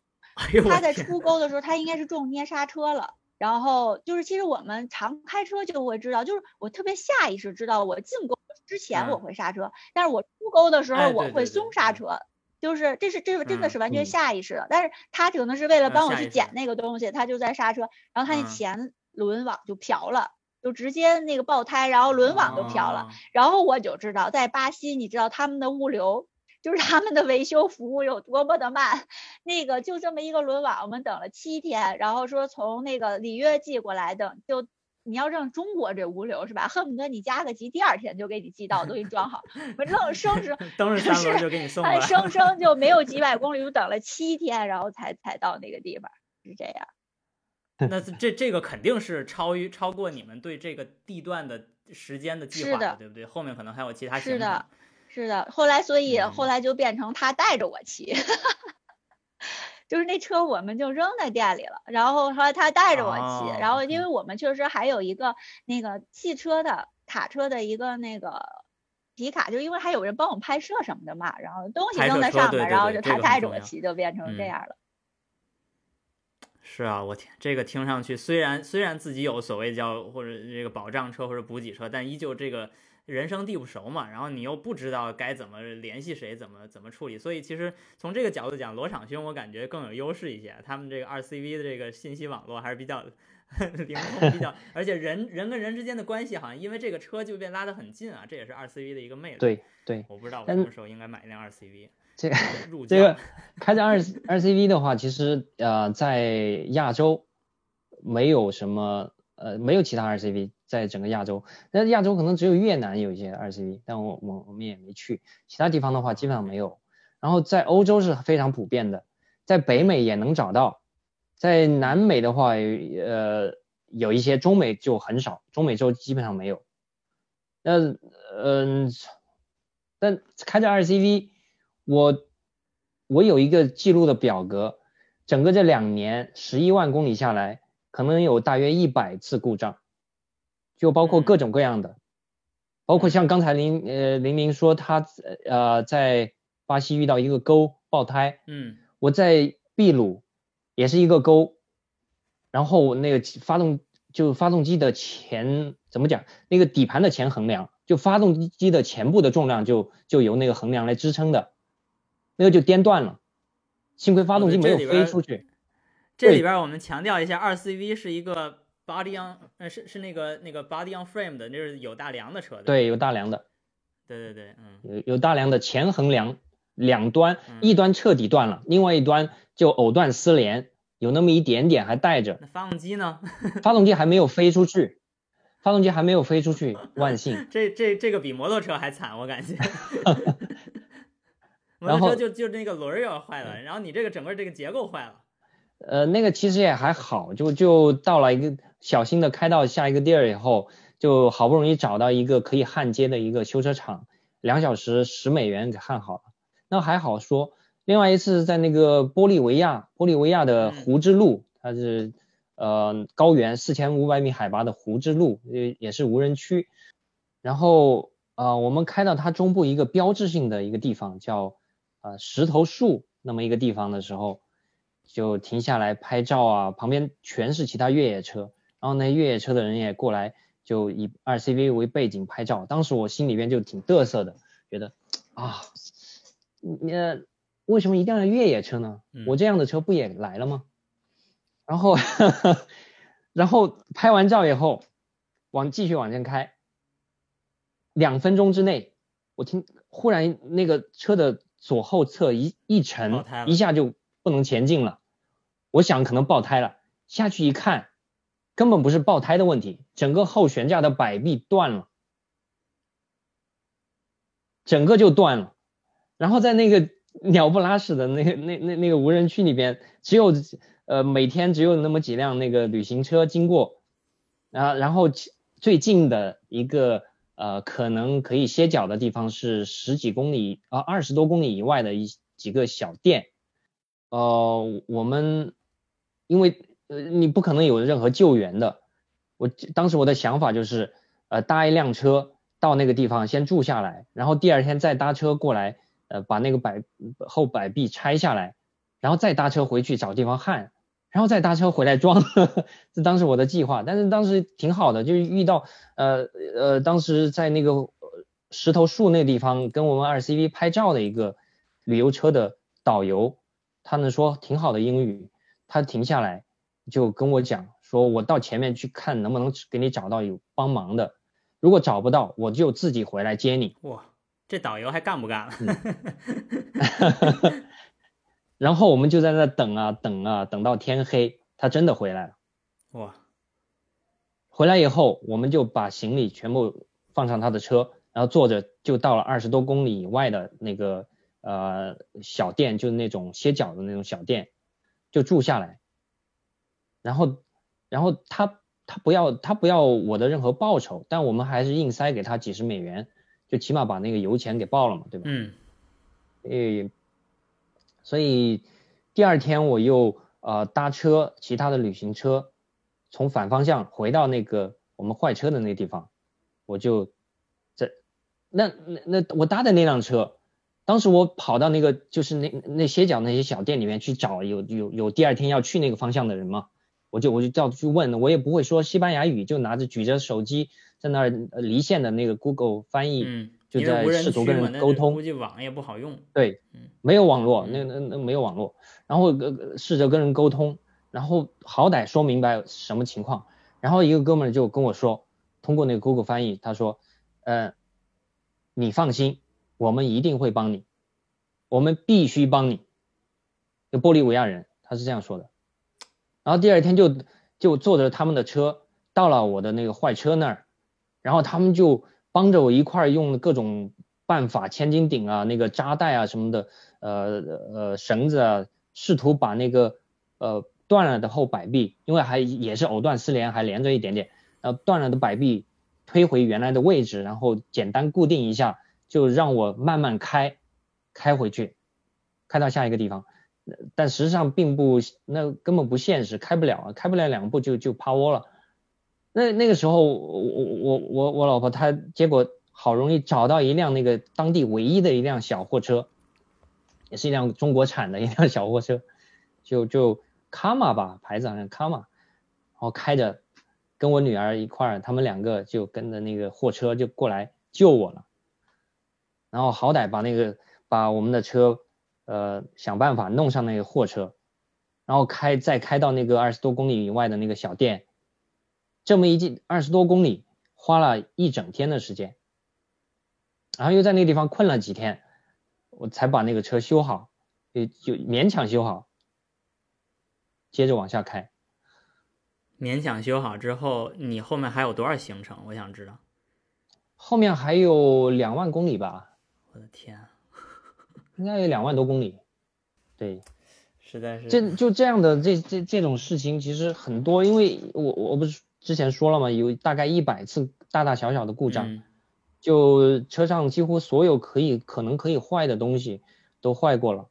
她在出沟的时候她应该是重捏刹车了。然后就是，其实我们常开车就会知道，就是我特别下意识知道，我进沟之前我会刹车，但是我出沟的时候我会松刹车，就是这是这是真的是完全下意识的。但是他可能是为了帮我去捡那个东西，他就在刹车，然后他那前轮网就瓢了，就直接那个爆胎，然后轮网都瓢了。然后我就知道，在巴西，你知道他们的物流。就是他们的维修服务有多么的慢，那个就这么一个轮网，我们等了七天，然后说从那个里约寄过来的，就你要让中国这物流是吧？恨不得你加个急，第二天就给你寄到，都给你装好，反正生生 (laughs) 登上三轮就给你送过来，生生就没有 (laughs) 几百公里，就等了七天，然后才才到那个地方，是这样。那这这个肯定是超于超过你们对这个地段的时间的计划的，对不对？后面可能还有其他是的。是的，后来所以后来就变成他带着我骑，(laughs) 就是那车我们就扔在店里了，然后后来他带着我骑，然后因为我们确实还有一个那个汽车的卡车的一个那个皮卡，就因为还有人帮我们拍摄什么的嘛，然后东西扔在上面，然后就他带着我骑，就变成这样了。是啊，我天，这个听上去虽然虽然自己有所谓叫或者这个保障车或者补给车，但依旧这个。人生地不熟嘛，然后你又不知道该怎么联系谁，怎么怎么处理，所以其实从这个角度讲，罗场兄我感觉更有优势一些。他们这个二 CV 的这个信息网络还是比较 (laughs) 灵通，比较，(laughs) 而且人人跟人之间的关系好像因为这个车就被拉得很近啊，这也是二 CV 的一个魅力。对对，我不知道我什么时候应该买一辆二 CV。这个 (laughs) 这个开着二二 CV 的话，其实呃在亚洲没有什么呃没有其他二 CV。在整个亚洲，那亚洲可能只有越南有一些二 CV，但我我我们也没去，其他地方的话基本上没有。然后在欧洲是非常普遍的，在北美也能找到，在南美的话，呃，有一些，中美就很少，中美洲基本上没有。那嗯，但开着二 CV，我我有一个记录的表格，整个这两年十一万公里下来，可能有大约一百次故障。就包括各种各样的，包括像刚才林呃林林说他呃在巴西遇到一个沟爆胎，嗯，我在秘鲁也是一个沟，然后那个发动就发动机的前怎么讲？那个底盘的前横梁，就发动机的前部的重量就就由那个横梁来支撑的，那个就颠断了。幸亏发动机没有飞出去。这里边我们强调一下，二 CV 是一个 body on，呃是是那个那个 body on frame 的，那是有大梁的车。对，有大梁的。对对对，嗯，有有大梁的前横梁两端，一端彻底断了，另外一端就藕断丝连，有那么一点点还带着。那发动机呢？(laughs) 发动机还没有飞出去，发动机还没有飞出去，万幸。这这这个比摩托车还惨，我感觉。(laughs) 摩托车就就那个轮儿要坏了，然后你这个整个这个结构坏了。呃，那个其实也还好，就就到了一个小心的开到下一个地儿以后。就好不容易找到一个可以焊接的一个修车厂，两小时十美元给焊好了，那还好说。另外一次在那个玻利维亚，玻利维亚的湖之路，它是呃高原四千五百米海拔的湖之路，也也是无人区。然后呃我们开到它中部一个标志性的一个地方，叫呃石头树那么一个地方的时候，就停下来拍照啊，旁边全是其他越野车，然后那越野车的人也过来。就以二 CV 为背景拍照，当时我心里边就挺嘚瑟的，觉得啊，你为什么一定要越野车呢？我这样的车不也来了吗？然后，(laughs) 然后拍完照以后，往继续往前开，两分钟之内，我听忽然那个车的左后侧一一沉，一下就不能前进了，我想可能爆胎了，下去一看。根本不是爆胎的问题，整个后悬架的摆臂断了，整个就断了。然后在那个 (laughs) 鸟不拉屎的那个那那那个无人区里边，只有呃每天只有那么几辆那个旅行车经过，啊，然后最近的一个呃可能可以歇脚的地方是十几公里啊二十多公里以外的一几个小店，呃，我们因为。呃，你不可能有任何救援的。我当时我的想法就是，呃，搭一辆车到那个地方先住下来，然后第二天再搭车过来，呃，把那个摆后摆臂拆下来，然后再搭车回去找地方焊，然后再搭车回来装。(laughs) 这当时我的计划，但是当时挺好的，就是遇到呃呃，当时在那个石头树那地方跟我们二 CV 拍照的一个旅游车的导游，他能说挺好的英语，他停下来。就跟我讲说，我到前面去看能不能给你找到有帮忙的，如果找不到，我就自己回来接你。哇，这导游还干不干了？(laughs) 然后我们就在那等啊等啊，等到天黑，他真的回来了。哇，回来以后，我们就把行李全部放上他的车，然后坐着就到了二十多公里以外的那个呃小店，就是那种歇脚的那种小店，就住下来。然后，然后他他不要他不要我的任何报酬，但我们还是硬塞给他几十美元，就起码把那个油钱给报了嘛，对吧？嗯。诶，所以第二天我又呃搭车其他的旅行车，从反方向回到那个我们坏车的那个地方，我就在那那那我搭的那辆车，当时我跑到那个就是那那歇脚那些小店里面去找有有有第二天要去那个方向的人嘛。我就我就叫去问，我也不会说西班牙语，就拿着举着手机在那儿离线的那个 Google 翻译，就在试图跟人沟通。估计网也不好用。对，没有网络，那那那没有网络，然后呃试着跟人沟通，然后好歹说明白什么情况，然后一个哥们儿就跟我说，通过那个 Google 翻译，他说，呃，你放心，我们一定会帮你，我们必须帮你。就玻利维亚人，他是这样说的。然后第二天就就坐着他们的车到了我的那个坏车那儿，然后他们就帮着我一块儿用各种办法，千斤顶啊、那个扎带啊什么的，呃呃绳子啊，试图把那个呃断了的后摆臂，因为还也是藕断丝连，还连着一点点，然后断了的摆臂推回原来的位置，然后简单固定一下，就让我慢慢开开回去，开到下一个地方。但实际上并不，那根本不现实，开不了啊，开不了两步就就趴窝了。那那个时候，我我我我老婆她结果好容易找到一辆那个当地唯一的一辆小货车，也是一辆中国产的一辆小货车，就就卡玛吧，牌子好像卡玛，然后开着跟我女儿一块儿，他们两个就跟着那个货车就过来救我了，然后好歹把那个把我们的车呃想办法弄上那个货车，然后开再开到那个二十多公里以外的那个小店，这么一进二十多公里，花了一整天的时间，然后又在那个地方困了几天，我才把那个车修好，就就勉强修好。接着往下开，勉强修好之后，你后面还有多少行程？我想知道。后面还有两万公里吧？我的天，啊应该有两万多公里。对，实在是。这就这样的这这这种事情其实很多，因为我我不是之前说了嘛？有大概一百次大大小小的故障，就车上几乎所有可以可能可以坏的东西都坏过了。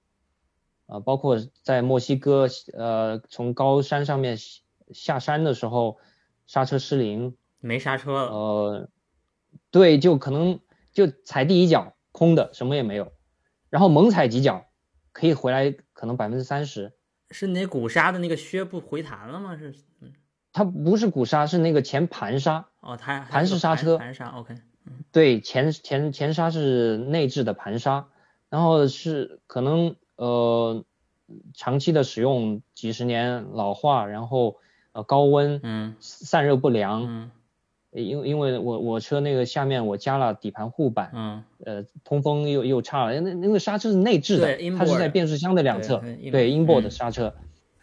啊，包括在墨西哥，呃，从高山上面下山的时候，刹车失灵，没刹车了。呃，对，就可能就踩第一脚空的，什么也没有，然后猛踩几脚，可以回来，可能百分之三十。是那鼓刹的那个靴不回弹了吗？是，它不是鼓刹，是那个前盘刹。哦，它盘式刹车。盘刹，OK。对，前前前刹是内置的盘刹，然后是可能。呃，长期的使用几十年老化，然后呃高温，嗯，散热不良，嗯，因因为我我车那个下面我加了底盘护板，嗯，呃通风又又差了，那那个刹车是内置的，它是在变速箱的两侧，对 inboard 刹车，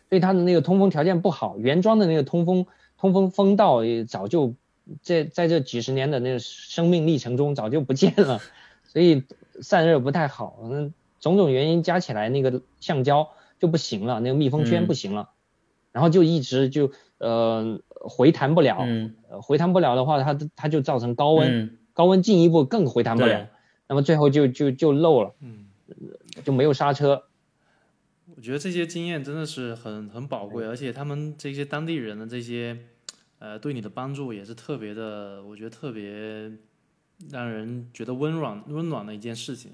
所以它的那个通风条件不好，原装的那个通风通风风道也早就在在这几十年的那个生命历程中早就不见了，所以散热不太好，嗯。种种原因加起来，那个橡胶就不行了，那个密封圈不行了，然后就一直就呃回弹不了，回弹不了的话，它它就造成高温，高温进一步更回弹不了，那么最后就就就漏了，就没有刹车。我觉得这些经验真的是很很宝贵，而且他们这些当地人的这些呃对你的帮助也是特别的，我觉得特别让人觉得温暖温暖的一件事情。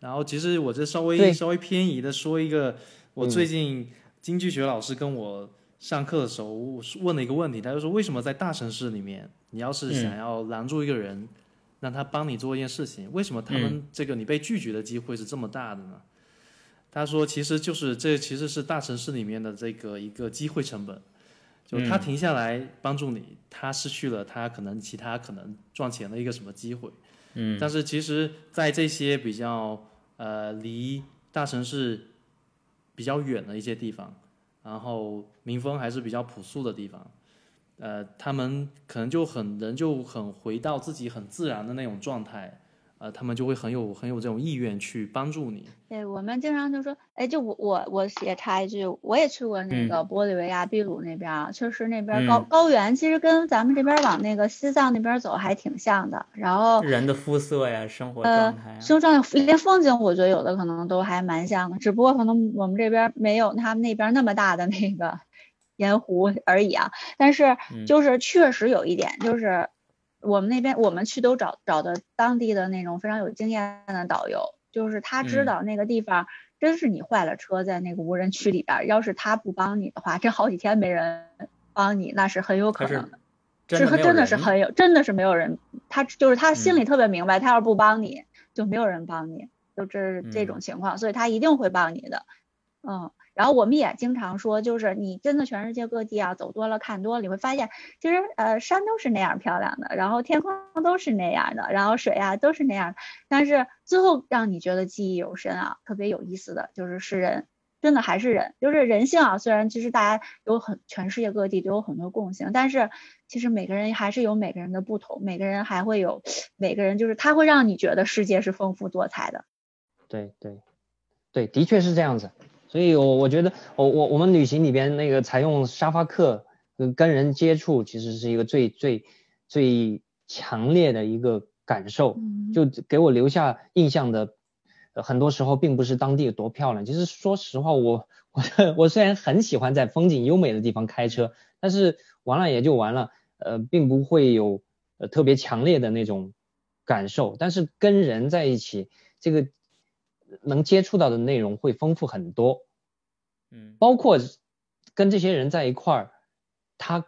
然后其实我这稍微稍微偏移的说一个，我最近经济学老师跟我上课的时候问了一个问题，他就说为什么在大城市里面，你要是想要拦住一个人，让他帮你做一件事情，为什么他们这个你被拒绝的机会是这么大的呢？他说其实就是这其实是大城市里面的这个一个机会成本，就他停下来帮助你，他失去了他可能其他可能赚钱的一个什么机会。嗯，但是其实，在这些比较呃离大城市比较远的一些地方，然后民风还是比较朴素的地方，呃，他们可能就很人就很回到自己很自然的那种状态。呃，他们就会很有很有这种意愿去帮助你。对，我们经常就说，哎，就我我我也插一句，我也去过那个玻利维亚秘鲁那边啊，确实那边高高原其实跟咱们这边往那个西藏那边走还挺像的。然后人的肤色呀，生活状态，生活状态连风景，我觉得有的可能都还蛮像的，只不过可能我们这边没有他们那边那么大的那个 (laughs) 盐湖而已啊。但是就是确实有一点就是。我们那边我们去都找找的当地的那种非常有经验的导游，就是他知道那个地方真是你坏了车在那个无人区里边，要是他不帮你的话，这好几天没人帮你，那是很有可能的。是真的是很有，真的是没有人，他就是他心里特别明白，他要是不帮你就没有人帮你，就这这种情况，所以他一定会帮你的，嗯。然后我们也经常说，就是你真的全世界各地啊走多了看多了，你会发现其实呃山都是那样漂亮的，然后天空都是那样的，然后水啊都是那样。但是最后让你觉得记忆犹深啊，特别有意思的就是是人，真的还是人，就是人性啊。虽然其实大家有很全世界各地都有很多共性，但是其实每个人还是有每个人的不同，每个人还会有每个人就是他会让你觉得世界是丰富多彩的。对对对，的确是这样子。所以，我我觉得，我我我们旅行里边那个采用沙发客跟人接触，其实是一个最最最强烈的一个感受，就给我留下印象的，很多时候并不是当地有多漂亮。其实说实话，我我我虽然很喜欢在风景优美的地方开车，但是完了也就完了，呃，并不会有呃特别强烈的那种感受。但是跟人在一起，这个能接触到的内容会丰富很多。嗯，包括跟这些人在一块儿，他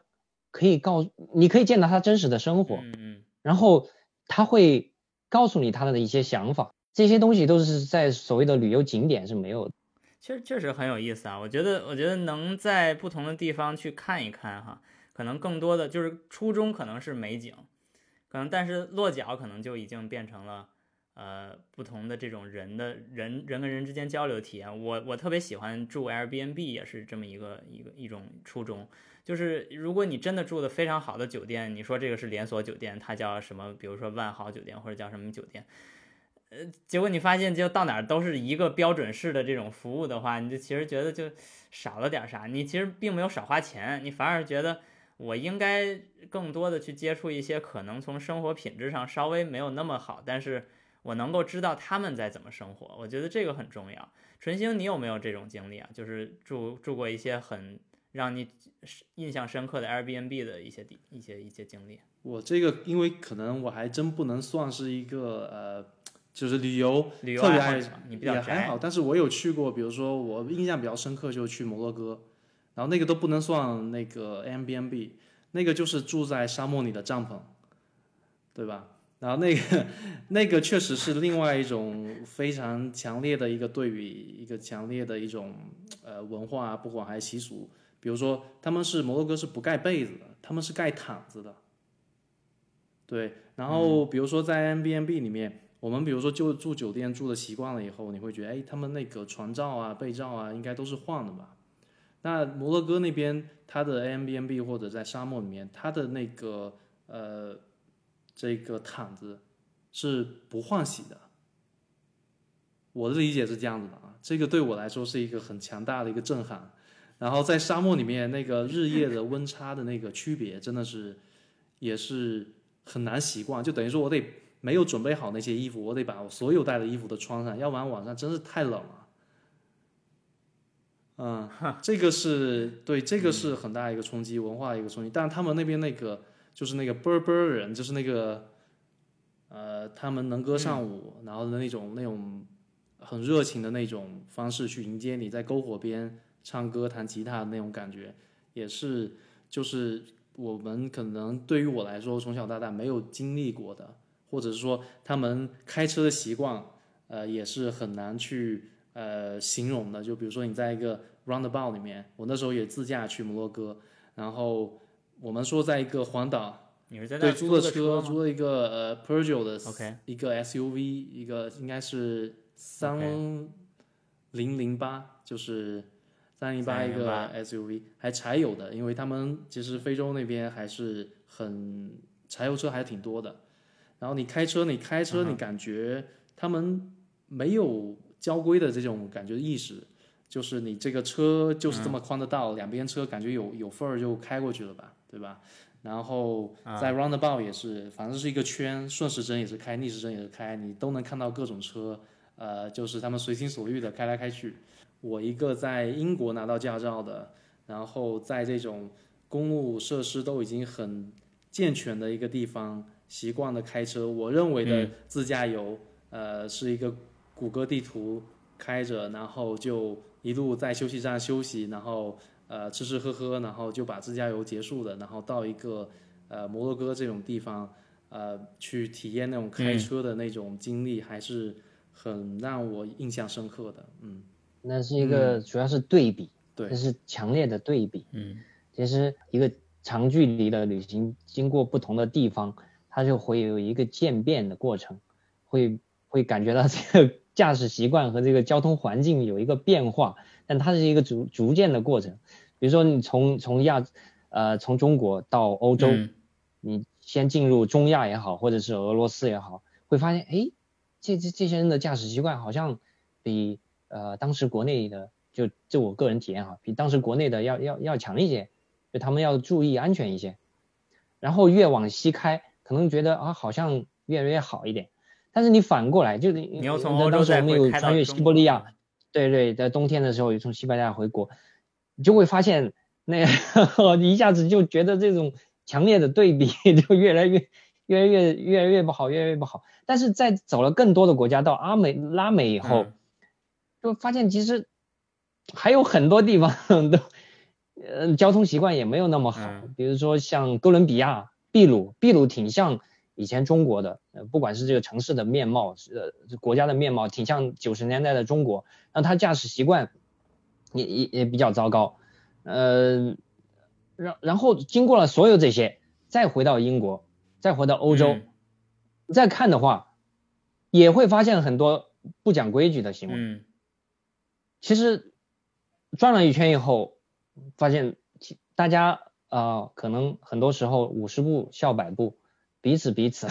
可以告，你可以见到他真实的生活，嗯嗯，然后他会告诉你他的一些想法，这些东西都是在所谓的旅游景点是没有的。其实确实很有意思啊，我觉得我觉得能在不同的地方去看一看哈，可能更多的就是初衷可能是美景，可能但是落脚可能就已经变成了。呃，不同的这种人的人人跟人之间交流体验，我我特别喜欢住 Airbnb，也是这么一个一个一种初衷。就是如果你真的住的非常好的酒店，你说这个是连锁酒店，它叫什么？比如说万豪酒店或者叫什么酒店，呃，结果你发现就到哪儿都是一个标准式的这种服务的话，你就其实觉得就少了点啥。你其实并没有少花钱，你反而觉得我应该更多的去接触一些可能从生活品质上稍微没有那么好，但是。我能够知道他们在怎么生活，我觉得这个很重要。纯星，你有没有这种经历啊？就是住住过一些很让你印象深刻的 Airbnb 的一些地一些一些经历。我这个因为可能我还真不能算是一个呃，就是旅游旅游特别爱，你比较也还好。但是我有去过，比如说我印象比较深刻就去摩洛哥，然后那个都不能算那个 Airbnb，那个就是住在沙漠里的帐篷，对吧？然后那个那个确实是另外一种非常强烈的一个对比，一个强烈的一种呃文化，不管还是习俗。比如说，他们是摩洛哥是不盖被子的，他们是盖毯子的。对，然后比如说在 M B N B 里面，我们比如说就住酒店住的习惯了以后，你会觉得，哎，他们那个床罩啊、被罩啊，应该都是换的吧？那摩洛哥那边，它的 M B N B 或者在沙漠里面，它的那个呃。这个毯子是不换洗的，我的理解是这样子的啊，这个对我来说是一个很强大的一个震撼。然后在沙漠里面，那个日夜的温差的那个区别，真的是也是很难习惯。就等于说我得没有准备好那些衣服，我得把我所有带的衣服都穿上，要不然晚上真是太冷了。嗯，这个是对，这个是很大一个冲击，文化一个冲击。但他们那边那个。就是那个波波人，就是那个，呃，他们能歌善舞，然后的那种那种很热情的那种方式去迎接你，在篝火边唱歌弹吉他的那种感觉，也是就是我们可能对于我来说从小到大没有经历过的，或者是说他们开车的习惯，呃，也是很难去呃形容的。就比如说你在一个 roundabout 里面，我那时候也自驾去摩洛哥，然后。我们说，在一个环岛，对租的车，租了一个呃 Peugeot 的一个 SUV，一个应该是三零零八，就是三零八一个 SUV，还柴油的，因为他们其实非洲那边还是很柴油车还挺多的。然后你开车，你开车，你感觉他们没有交规的这种感觉意识，就是你这个车就是这么宽的道，两边车感觉有有缝儿就开过去了吧。对吧？然后在 roundabout 也是，反正是一个圈，顺时针也是开，逆时针也是开，你都能看到各种车，呃，就是他们随心所欲的开来开去。我一个在英国拿到驾照的，然后在这种公路设施都已经很健全的一个地方，习惯的开车，我认为的自驾游，呃，是一个谷歌地图开着，然后就一路在休息站休息，然后。呃，吃吃喝喝，然后就把自驾游结束了，然后到一个呃摩洛哥这种地方，呃，去体验那种开车的那种经历，还是很让我印象深刻的。嗯，那是一个主要是对比，对，那是强烈的对比。嗯，其实一个长距离的旅行，经过不同的地方，它就会有一个渐变的过程，会会感觉到这个驾驶习惯和这个交通环境有一个变化，但它是一个逐逐渐的过程。比如说，你从从亚，呃，从中国到欧洲，你先进入中亚也好，或者是俄罗斯也好，会发现，哎，这这这些人的驾驶习惯好像比呃当时国内的，就就我个人体验哈，比当时国内的要要要强一些，就他们要注意安全一些。然后越往西开，可能觉得啊，好像越来越好一点。但是你反过来，就是你要从欧洲没有穿越西伯利亚，对对，在冬天的时候，从西伯利亚回国。你就会发现，那一下子就觉得这种强烈的对比就越来越、越来越、越来越不好，越来越不好。但是在走了更多的国家到阿美、拉美以后，就发现其实还有很多地方都呃，交通习惯也没有那么好。比如说像哥伦比亚、秘鲁，秘鲁挺像以前中国的，呃，不管是这个城市的面貌，呃，国家的面貌，挺像九十年代的中国。那他驾驶习惯也也也比较糟糕。呃，然然后经过了所有这些，再回到英国，再回到欧洲，再看的话，也会发现很多不讲规矩的行为。其实转了一圈以后，发现大家啊，可能很多时候五十步笑百步，彼此彼此。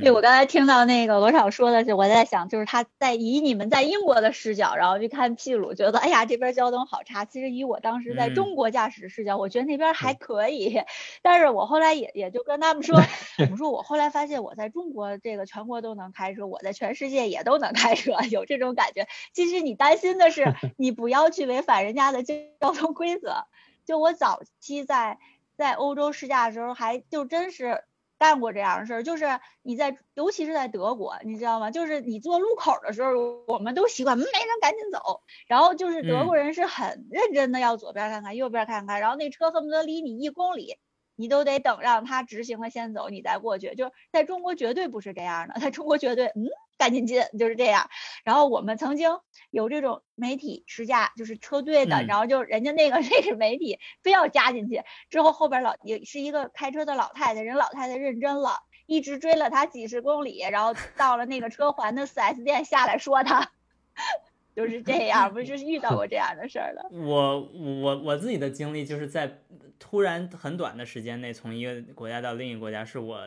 对，我刚才听到那个罗少说的是，我在想，就是他在以你们在英国的视角，然后去看秘鲁，觉得哎呀这边交通好差。其实以我当时在中国驾驶视角，我觉得那边还可以。但是我后来也也就跟他们说，(laughs) 我说我后来发现我在中国这个全国都能开车，我在全世界也都能开车，有这种感觉。其实你担心的是，(laughs) 你不要去违反人家的交通规则。就我早期在在欧洲试驾的时候，还就真是。干过这样的事儿，就是你在，尤其是在德国，你知道吗？就是你坐路口的时候，我们都习惯没人赶紧走，然后就是德国人是很认真的，要左边看看，右边看看，然后那车恨不得离你一公里。你都得等让他直行了先走，你再过去。就是在中国绝对不是这样的，在中国绝对嗯赶紧进就是这样。然后我们曾经有这种媒体试驾，就是车队的，然后就人家那个 (laughs) 那是媒体非要加进去，之后后边老也是一个开车的老太太，人老太太认真了，一直追了他几十公里，然后到了那个车环的 4S 店下来说他。(laughs) 就是这样，不是遇到过这样的事儿了。我我我自己的经历就是在突然很短的时间内从一个国家到另一个国家，是我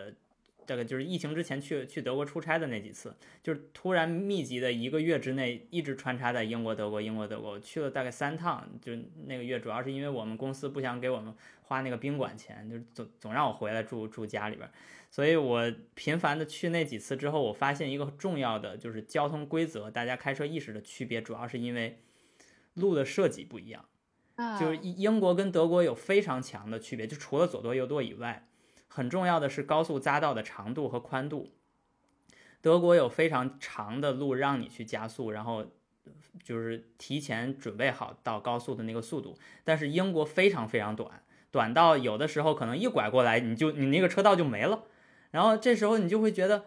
大概就是疫情之前去去德国出差的那几次，就是突然密集的一个月之内一直穿插在英国、德国、英国、德国，去了大概三趟。就那个月主要是因为我们公司不想给我们花那个宾馆钱，就是总总让我回来住住家里边。所以我频繁的去那几次之后，我发现一个重要的就是交通规则，大家开车意识的区别，主要是因为路的设计不一样。就是英国跟德国有非常强的区别，就除了左舵右舵以外，很重要的是高速匝道的长度和宽度。德国有非常长的路让你去加速，然后就是提前准备好到高速的那个速度，但是英国非常非常短，短到有的时候可能一拐过来，你就你那个车道就没了。然后这时候你就会觉得，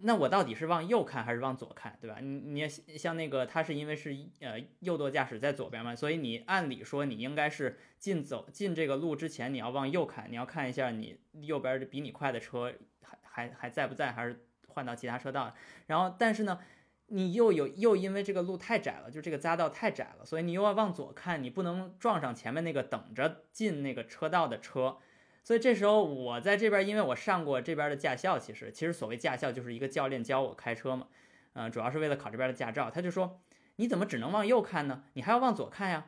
那我到底是往右看还是往左看，对吧？你你像那个他是因为是呃右舵驾驶在左边嘛，所以你按理说你应该是进走进这个路之前你要往右看，你要看一下你右边比你快的车还还还在不在，还是换到其他车道。然后但是呢，你又有又因为这个路太窄了，就这个匝道太窄了，所以你又要往左看，你不能撞上前面那个等着进那个车道的车。所以这时候我在这边，因为我上过这边的驾校，其实其实所谓驾校就是一个教练教我开车嘛，嗯，主要是为了考这边的驾照。他就说，你怎么只能往右看呢？你还要往左看呀？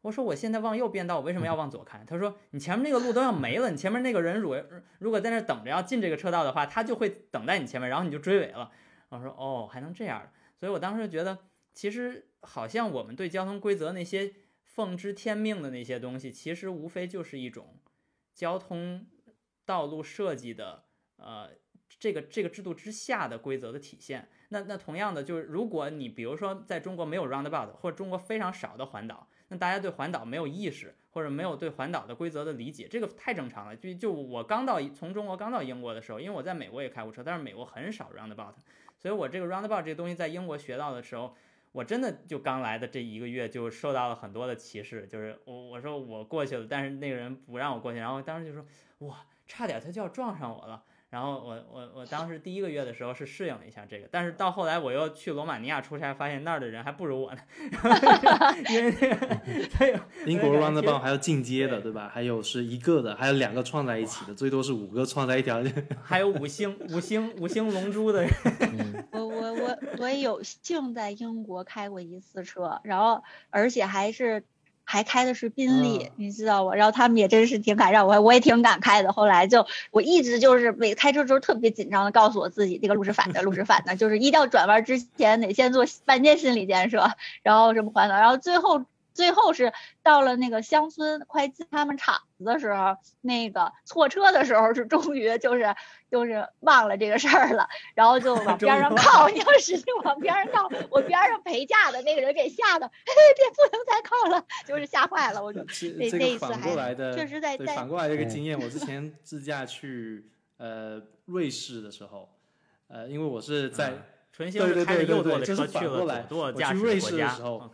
我说我现在往右变道，我为什么要往左看？他说你前面那个路都要没了，你前面那个人如果如果在那等着要进这个车道的话，他就会等在你前面，然后你就追尾了。我说哦，还能这样？所以我当时就觉得，其实好像我们对交通规则那些奉之天命的那些东西，其实无非就是一种。交通道路设计的呃，这个这个制度之下的规则的体现。那那同样的就是，如果你比如说在中国没有 roundabout，或者中国非常少的环岛，那大家对环岛没有意识，或者没有对环岛的规则的理解，这个太正常了。就就我刚到从中国刚到英国的时候，因为我在美国也开过车，但是美国很少 roundabout，所以我这个 roundabout 这个东西在英国学到的时候。我真的就刚来的这一个月就受到了很多的歧视，就是我我说我过去了，但是那个人不让我过去，然后当时就说哇，差点他就要撞上我了。然后我我我当时第一个月的时候是适应了一下这个，但是到后来我又去罗马尼亚出差，发现那儿的人还不如我呢。(laughs) 因为 (laughs) 那个 (laughs) 英国 roundabout 还有进阶的，对吧？还有是一个的，还有两个串在一起的，最多是五个串在一条。还有五星五星五星龙珠的人。我我我我也有幸在英国开过一次车，然后而且还是。还开的是宾利，你知道吗？然后他们也真是挺敢让我，我也挺敢开的。后来就我一直就是每开车时候特别紧张的告诉我自己，这个路是反的，路是反的，就是一定要转弯之前得先做半天心理建设，然后什么环岛，然后最后最后是到了那个乡村快进他们厂子的时候，那个错车的时候是终于就是就是忘了这个事儿了，然后就往边上靠，你要使劲往边上靠，我边上陪驾的那个人给吓得，嘿，这不能再靠了，就是吓坏了。我就 (laughs) 那那一次还确实在在反过来的一个经验，我之前自驾去呃瑞士的时候，呃，因为我是在对对对对对，就是反过来，我去瑞士的时候。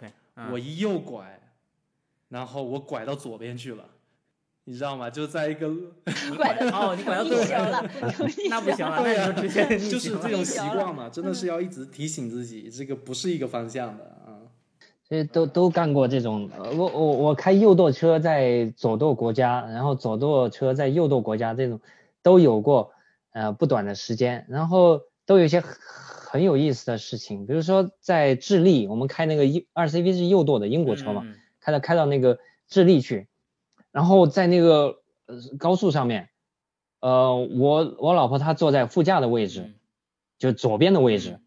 我一右拐，然后我拐到左边去了，你知道吗？就在一个 (laughs) 拐的哦，你拐到左边了，那不行了，那就直接 (laughs) 就是这种习惯嘛，真的是要一直提醒自己，这个不是一个方向的啊。所以都都干过这种，我我我开右舵车在左舵国家，然后左舵车在右舵国家，这种都有过呃不短的时间，然后都有一些。很有意思的事情，比如说在智利，我们开那个一二 CV 是右舵的英国车嘛，开到开到那个智利去，然后在那个呃高速上面，呃，我我老婆她坐在副驾的位置，就左边的位置，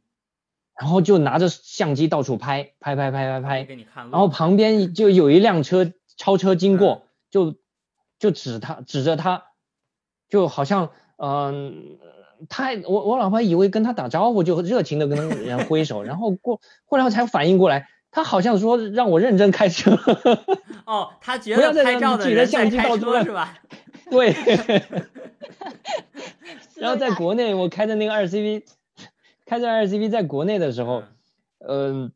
然后就拿着相机到处拍拍拍拍拍拍，然后旁边就有一辆车超车经过，就就指他指着他，就好像嗯。他我我老婆以为跟他打招呼，就热情的跟人挥手，然后过后来才反应过来，他好像说让我认真开车。(laughs) 哦，他觉得拍照的人在开车是吧？(laughs) 对。(laughs) 然后在国内，我开的那个二 CV，开着二 CV 在国内的时候，嗯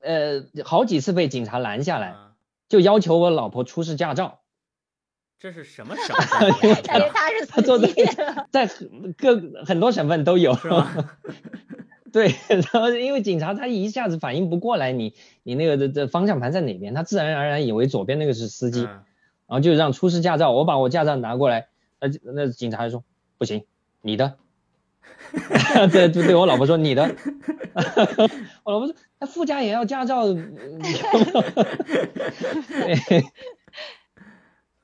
呃，好几次被警察拦下来，就要求我老婆出示驾照。这是什么省份？(laughs) 因为他是他做的，(laughs) 在各很多省份都有，是吧？(laughs) 对，然后因为警察他一下子反应不过来，你你那个的的方向盘在哪边，他自然而然以为左边那个是司机，然后就让出示驾照。我把我驾照拿过来，那那警察就说不行，你的。对对对，我老婆说你的。我老婆说那副驾也要驾照。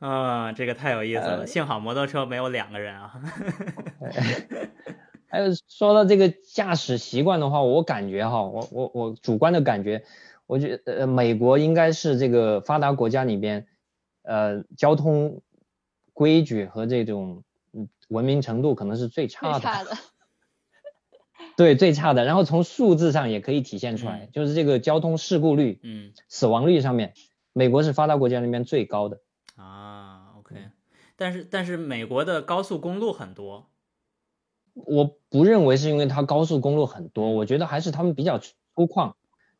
啊，这个太有意思了！幸好摩托车没有两个人啊。(laughs) 还有说到这个驾驶习惯的话，我感觉哈，我我我主观的感觉，我觉得呃，美国应该是这个发达国家里边，呃，交通规矩和这种文明程度可能是最差的。差的。(laughs) 对，最差的。然后从数字上也可以体现出来，就是这个交通事故率、嗯，死亡率上面，美国是发达国家里面最高的。但是但是美国的高速公路很多，我不认为是因为它高速公路很多，我觉得还是他们比较粗犷，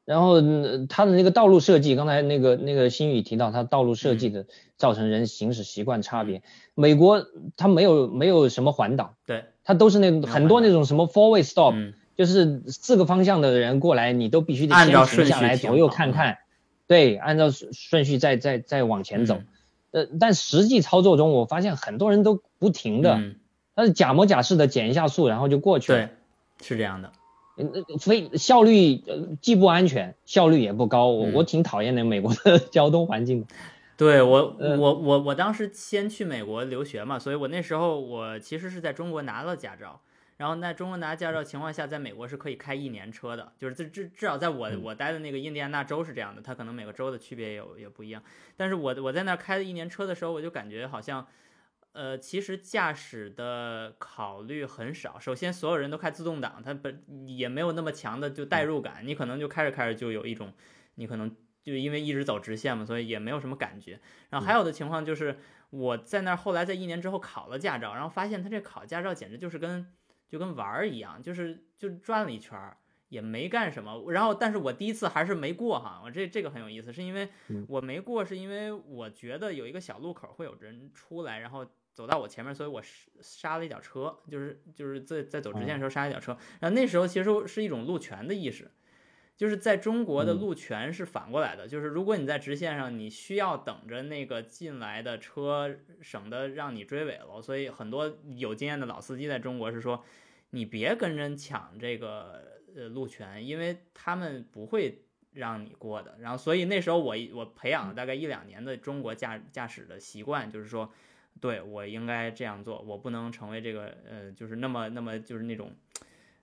然后它的那个道路设计，刚才那个那个新宇提到，它道路设计的造成人行驶习惯差别。美国它没有没有什么环岛，对，它都是那很多那种什么 four way stop，就是四个方向的人过来，你都必须得先停下来左右看看，对，按照顺序再再再往前走。呃，但实际操作中，我发现很多人都不停的，他是假模假式的减一下速，然后就过去了。对，是这样的。嗯，所以效率既不安全，效率也不高。我我挺讨厌那美国的 (laughs) 交通环境。对我，我我我当时先去美国留学嘛，所以我那时候我其实是在中国拿了驾照。然后在中国拿驾照情况下，在美国是可以开一年车的，就是至至至少在我我待的那个印第安纳州是这样的，它可能每个州的区别也有也不一样。但是我我在那儿开了一年车的时候，我就感觉好像，呃，其实驾驶的考虑很少。首先，所有人都开自动挡，它本也没有那么强的就代入感，你可能就开着开着就有一种，你可能就因为一直走直线嘛，所以也没有什么感觉。然后还有的情况就是我在那儿后来在一年之后考了驾照，然后发现他这考驾照简直就是跟就跟玩儿一样，就是就转了一圈儿，也没干什么。然后，但是我第一次还是没过哈。我这这个很有意思，是因为我没过，是因为我觉得有一个小路口会有人出来，然后走到我前面，所以我刹了一脚车，就是就是在在走直线的时候刹一脚车。然后那时候其实是一种路权的意识。就是在中国的路权是反过来的，就是如果你在直线上，你需要等着那个进来的车，省得让你追尾了。所以很多有经验的老司机在中国是说，你别跟人抢这个呃路权，因为他们不会让你过的。然后所以那时候我我培养了大概一两年的中国驾驾驶的习惯，就是说，对我应该这样做，我不能成为这个呃就是那么那么就是那种，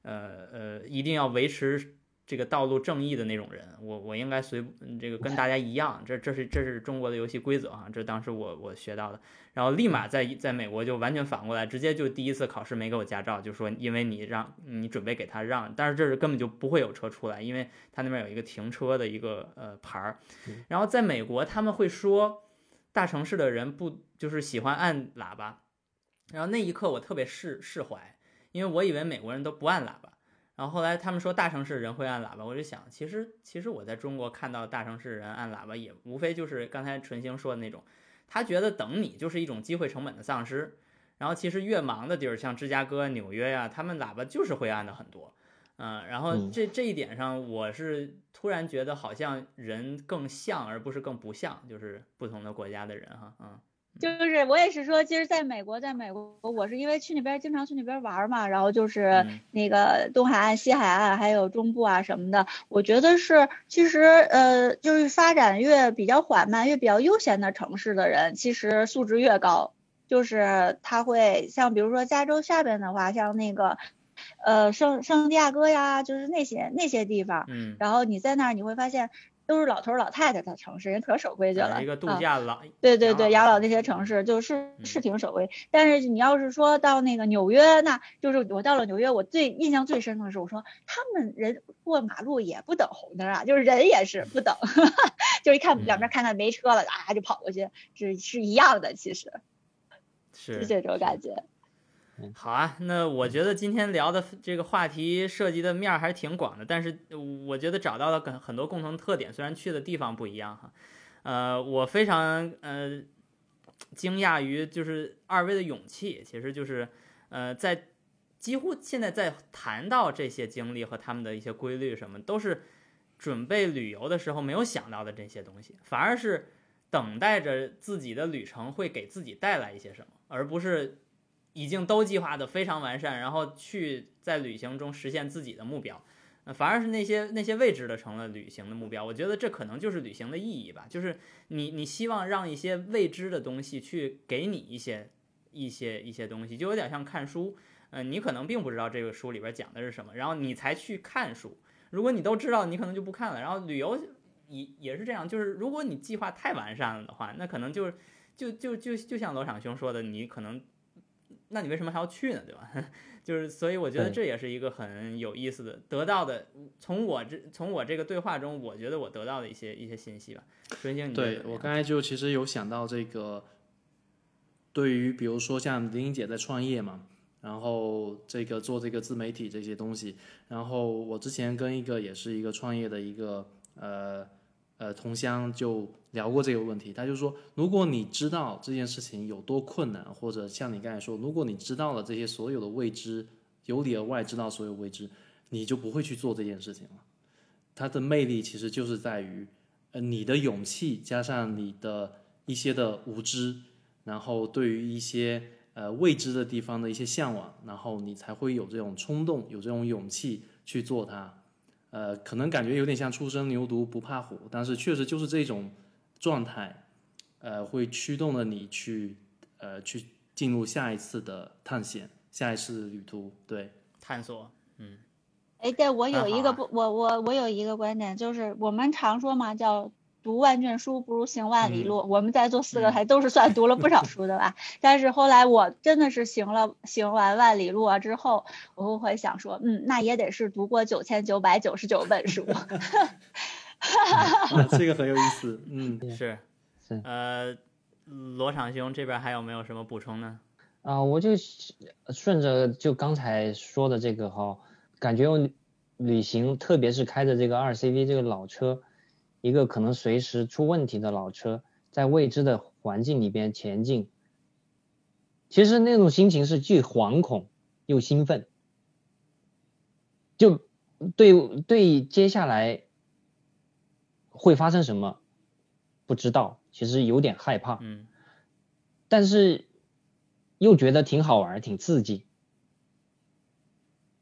呃呃一定要维持。这个道路正义的那种人，我我应该随这个跟大家一样，这这是这是中国的游戏规则啊，这当时我我学到的，然后立马在在美国就完全反过来，直接就第一次考试没给我驾照，就说因为你让你准备给他让，但是这是根本就不会有车出来，因为他那边有一个停车的一个呃牌儿，然后在美国他们会说大城市的人不就是喜欢按喇叭，然后那一刻我特别释释怀，因为我以为美国人都不按喇叭。然后后来他们说大城市人会按喇叭，我就想，其实其实我在中国看到大城市人按喇叭，也无非就是刚才纯星说的那种，他觉得等你就是一种机会成本的丧失。然后其实越忙的地儿，像芝加哥、纽约呀，他们喇叭就是会按的很多，嗯，然后这这一点上，我是突然觉得好像人更像，而不是更不像，就是不同的国家的人哈，嗯。就是我也是说，其实在美国，在美国，我是因为去那边经常去那边玩嘛，然后就是那个东海岸、西海岸还有中部啊什么的，我觉得是其实呃，就是发展越比较缓慢、越比较悠闲的城市的人，其实素质越高。就是他会像比如说加州下边的话，像那个呃圣圣地亚哥呀，就是那些那些地方，嗯，然后你在那儿你会发现。都是老头老太太的城市，人可守规矩了。一个度假老，对对对，养老那些城市就是是挺守规。但是你要是说到那个纽约，那就是我到了纽约，我最印象最深的是，我说他们人过马路也不等红灯啊，就是人也是不等，(laughs) 就一看两边看看没车了啊，就跑过去，是是一样的，其实是这种感觉。好啊，那我觉得今天聊的这个话题涉及的面儿还是挺广的，但是我觉得找到了很很多共同特点，虽然去的地方不一样哈。呃，我非常呃惊讶于就是二位的勇气，其实就是呃在几乎现在在谈到这些经历和他们的一些规律什么，都是准备旅游的时候没有想到的这些东西，反而是等待着自己的旅程会给自己带来一些什么，而不是。已经都计划的非常完善，然后去在旅行中实现自己的目标，反而是那些那些未知的成了旅行的目标。我觉得这可能就是旅行的意义吧，就是你你希望让一些未知的东西去给你一些一些一些东西，就有点像看书，嗯，你可能并不知道这个书里边讲的是什么，然后你才去看书。如果你都知道，你可能就不看了。然后旅游也也是这样，就是如果你计划太完善了的话，那可能就是就就就就像罗场兄说的，你可能。那你为什么还要去呢？对吧？(laughs) 就是，所以我觉得这也是一个很有意思的得到的。从我这从我这个对话中，我觉得我得到的一些一些信息吧。孙兴，对我刚才就其实有想到这个，对于比如说像林英姐在创业嘛，然后这个做这个自媒体这些东西，然后我之前跟一个也是一个创业的一个呃。呃，同乡就聊过这个问题，他就说，如果你知道这件事情有多困难，或者像你刚才说，如果你知道了这些所有的未知，由里而外知道所有未知，你就不会去做这件事情了。它的魅力其实就是在于，呃，你的勇气加上你的一些的无知，然后对于一些呃未知的地方的一些向往，然后你才会有这种冲动，有这种勇气去做它。呃，可能感觉有点像初生牛犊不怕虎，但是确实就是这种状态，呃，会驱动了你去呃去进入下一次的探险，下一次旅途，对，探索，嗯，哎，对我有一个不，我我我有一个观点，就是我们常说嘛，叫。读万卷书不如行万里路。我们在座四个还都是算读了不少 (laughs) 书的吧？但是后来我真的是行了行完万里路啊之后，我会想说，嗯，那也得是读过九千九百九十九本书。(laughs) (laughs) 这个很有意思。嗯，是是。呃，罗场兄这边还有没有什么补充呢？啊，我就顺着就刚才说的这个哈，感觉旅行，特别是开着这个二 CV 这个老车。一个可能随时出问题的老车，在未知的环境里边前进，其实那种心情是既惶恐又兴奋，就对对接下来会发生什么不知道，其实有点害怕，嗯，但是又觉得挺好玩，挺刺激，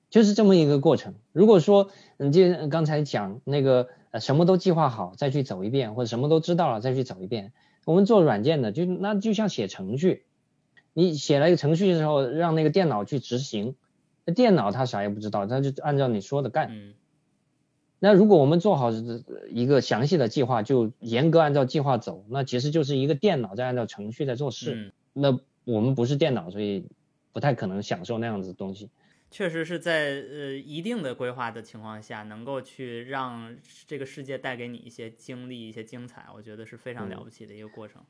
就是这么一个过程。如果说你就刚才讲那个。什么都计划好再去走一遍，或者什么都知道了再去走一遍。我们做软件的就那就像写程序，你写了一个程序的时候，让那个电脑去执行，那电脑它啥也不知道，它就按照你说的干。那如果我们做好一个详细的计划，就严格按照计划走，那其实就是一个电脑在按照程序在做事。那我们不是电脑，所以不太可能享受那样子的东西。确实是在呃一定的规划的情况下，能够去让这个世界带给你一些经历、一些精彩，我觉得是非常了不起的一个过程。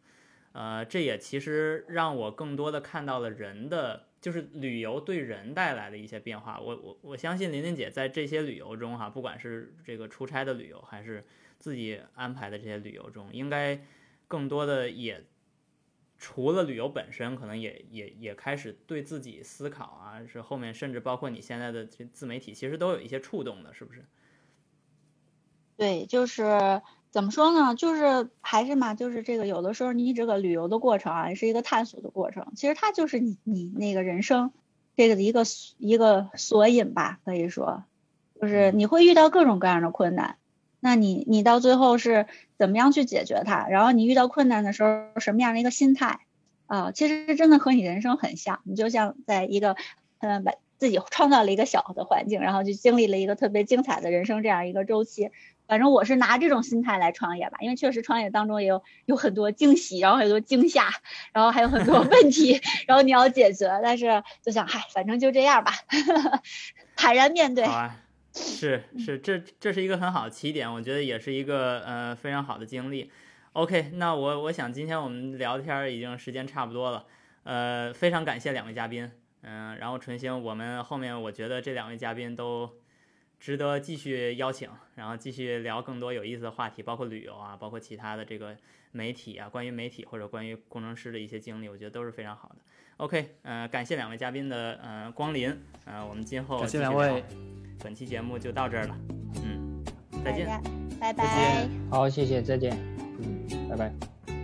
呃，这也其实让我更多的看到了人的，就是旅游对人带来的一些变化。我我我相信琳琳姐在这些旅游中哈，不管是这个出差的旅游，还是自己安排的这些旅游中，应该更多的也。除了旅游本身，可能也也也开始对自己思考啊，是后面甚至包括你现在的这自媒体，其实都有一些触动的，是不是？对，就是怎么说呢？就是还是嘛，就是这个有的时候你这个旅游的过程啊，也是一个探索的过程，其实它就是你你那个人生这个的一个一个索引吧，可以说，就是你会遇到各种各样的困难。那你你到最后是怎么样去解决它？然后你遇到困难的时候什么样的一个心态啊？其实真的和你人生很像，你就像在一个嗯把自己创造了一个小的环境，然后就经历了一个特别精彩的人生这样一个周期。反正我是拿这种心态来创业吧，因为确实创业当中也有有很多惊喜，然后很多惊吓，然后还有很多 (laughs) 问题，然后你要解决。但是就想嗨，反正就这样吧，(laughs) 坦然面对。是是，这这是一个很好的起点，我觉得也是一个呃非常好的经历。OK，那我我想今天我们聊天已经时间差不多了，呃，非常感谢两位嘉宾，嗯，然后纯星，我们后面我觉得这两位嘉宾都值得继续邀请，然后继续聊更多有意思的话题，包括旅游啊，包括其他的这个媒体啊，关于媒体或者关于工程师的一些经历，我觉得都是非常好的。OK，呃，感谢两位嘉宾的呃光临，呃，我们今后感谢两位。本期节目就到这儿了，嗯，再见，拜拜，好，谢谢，再见，嗯，拜拜。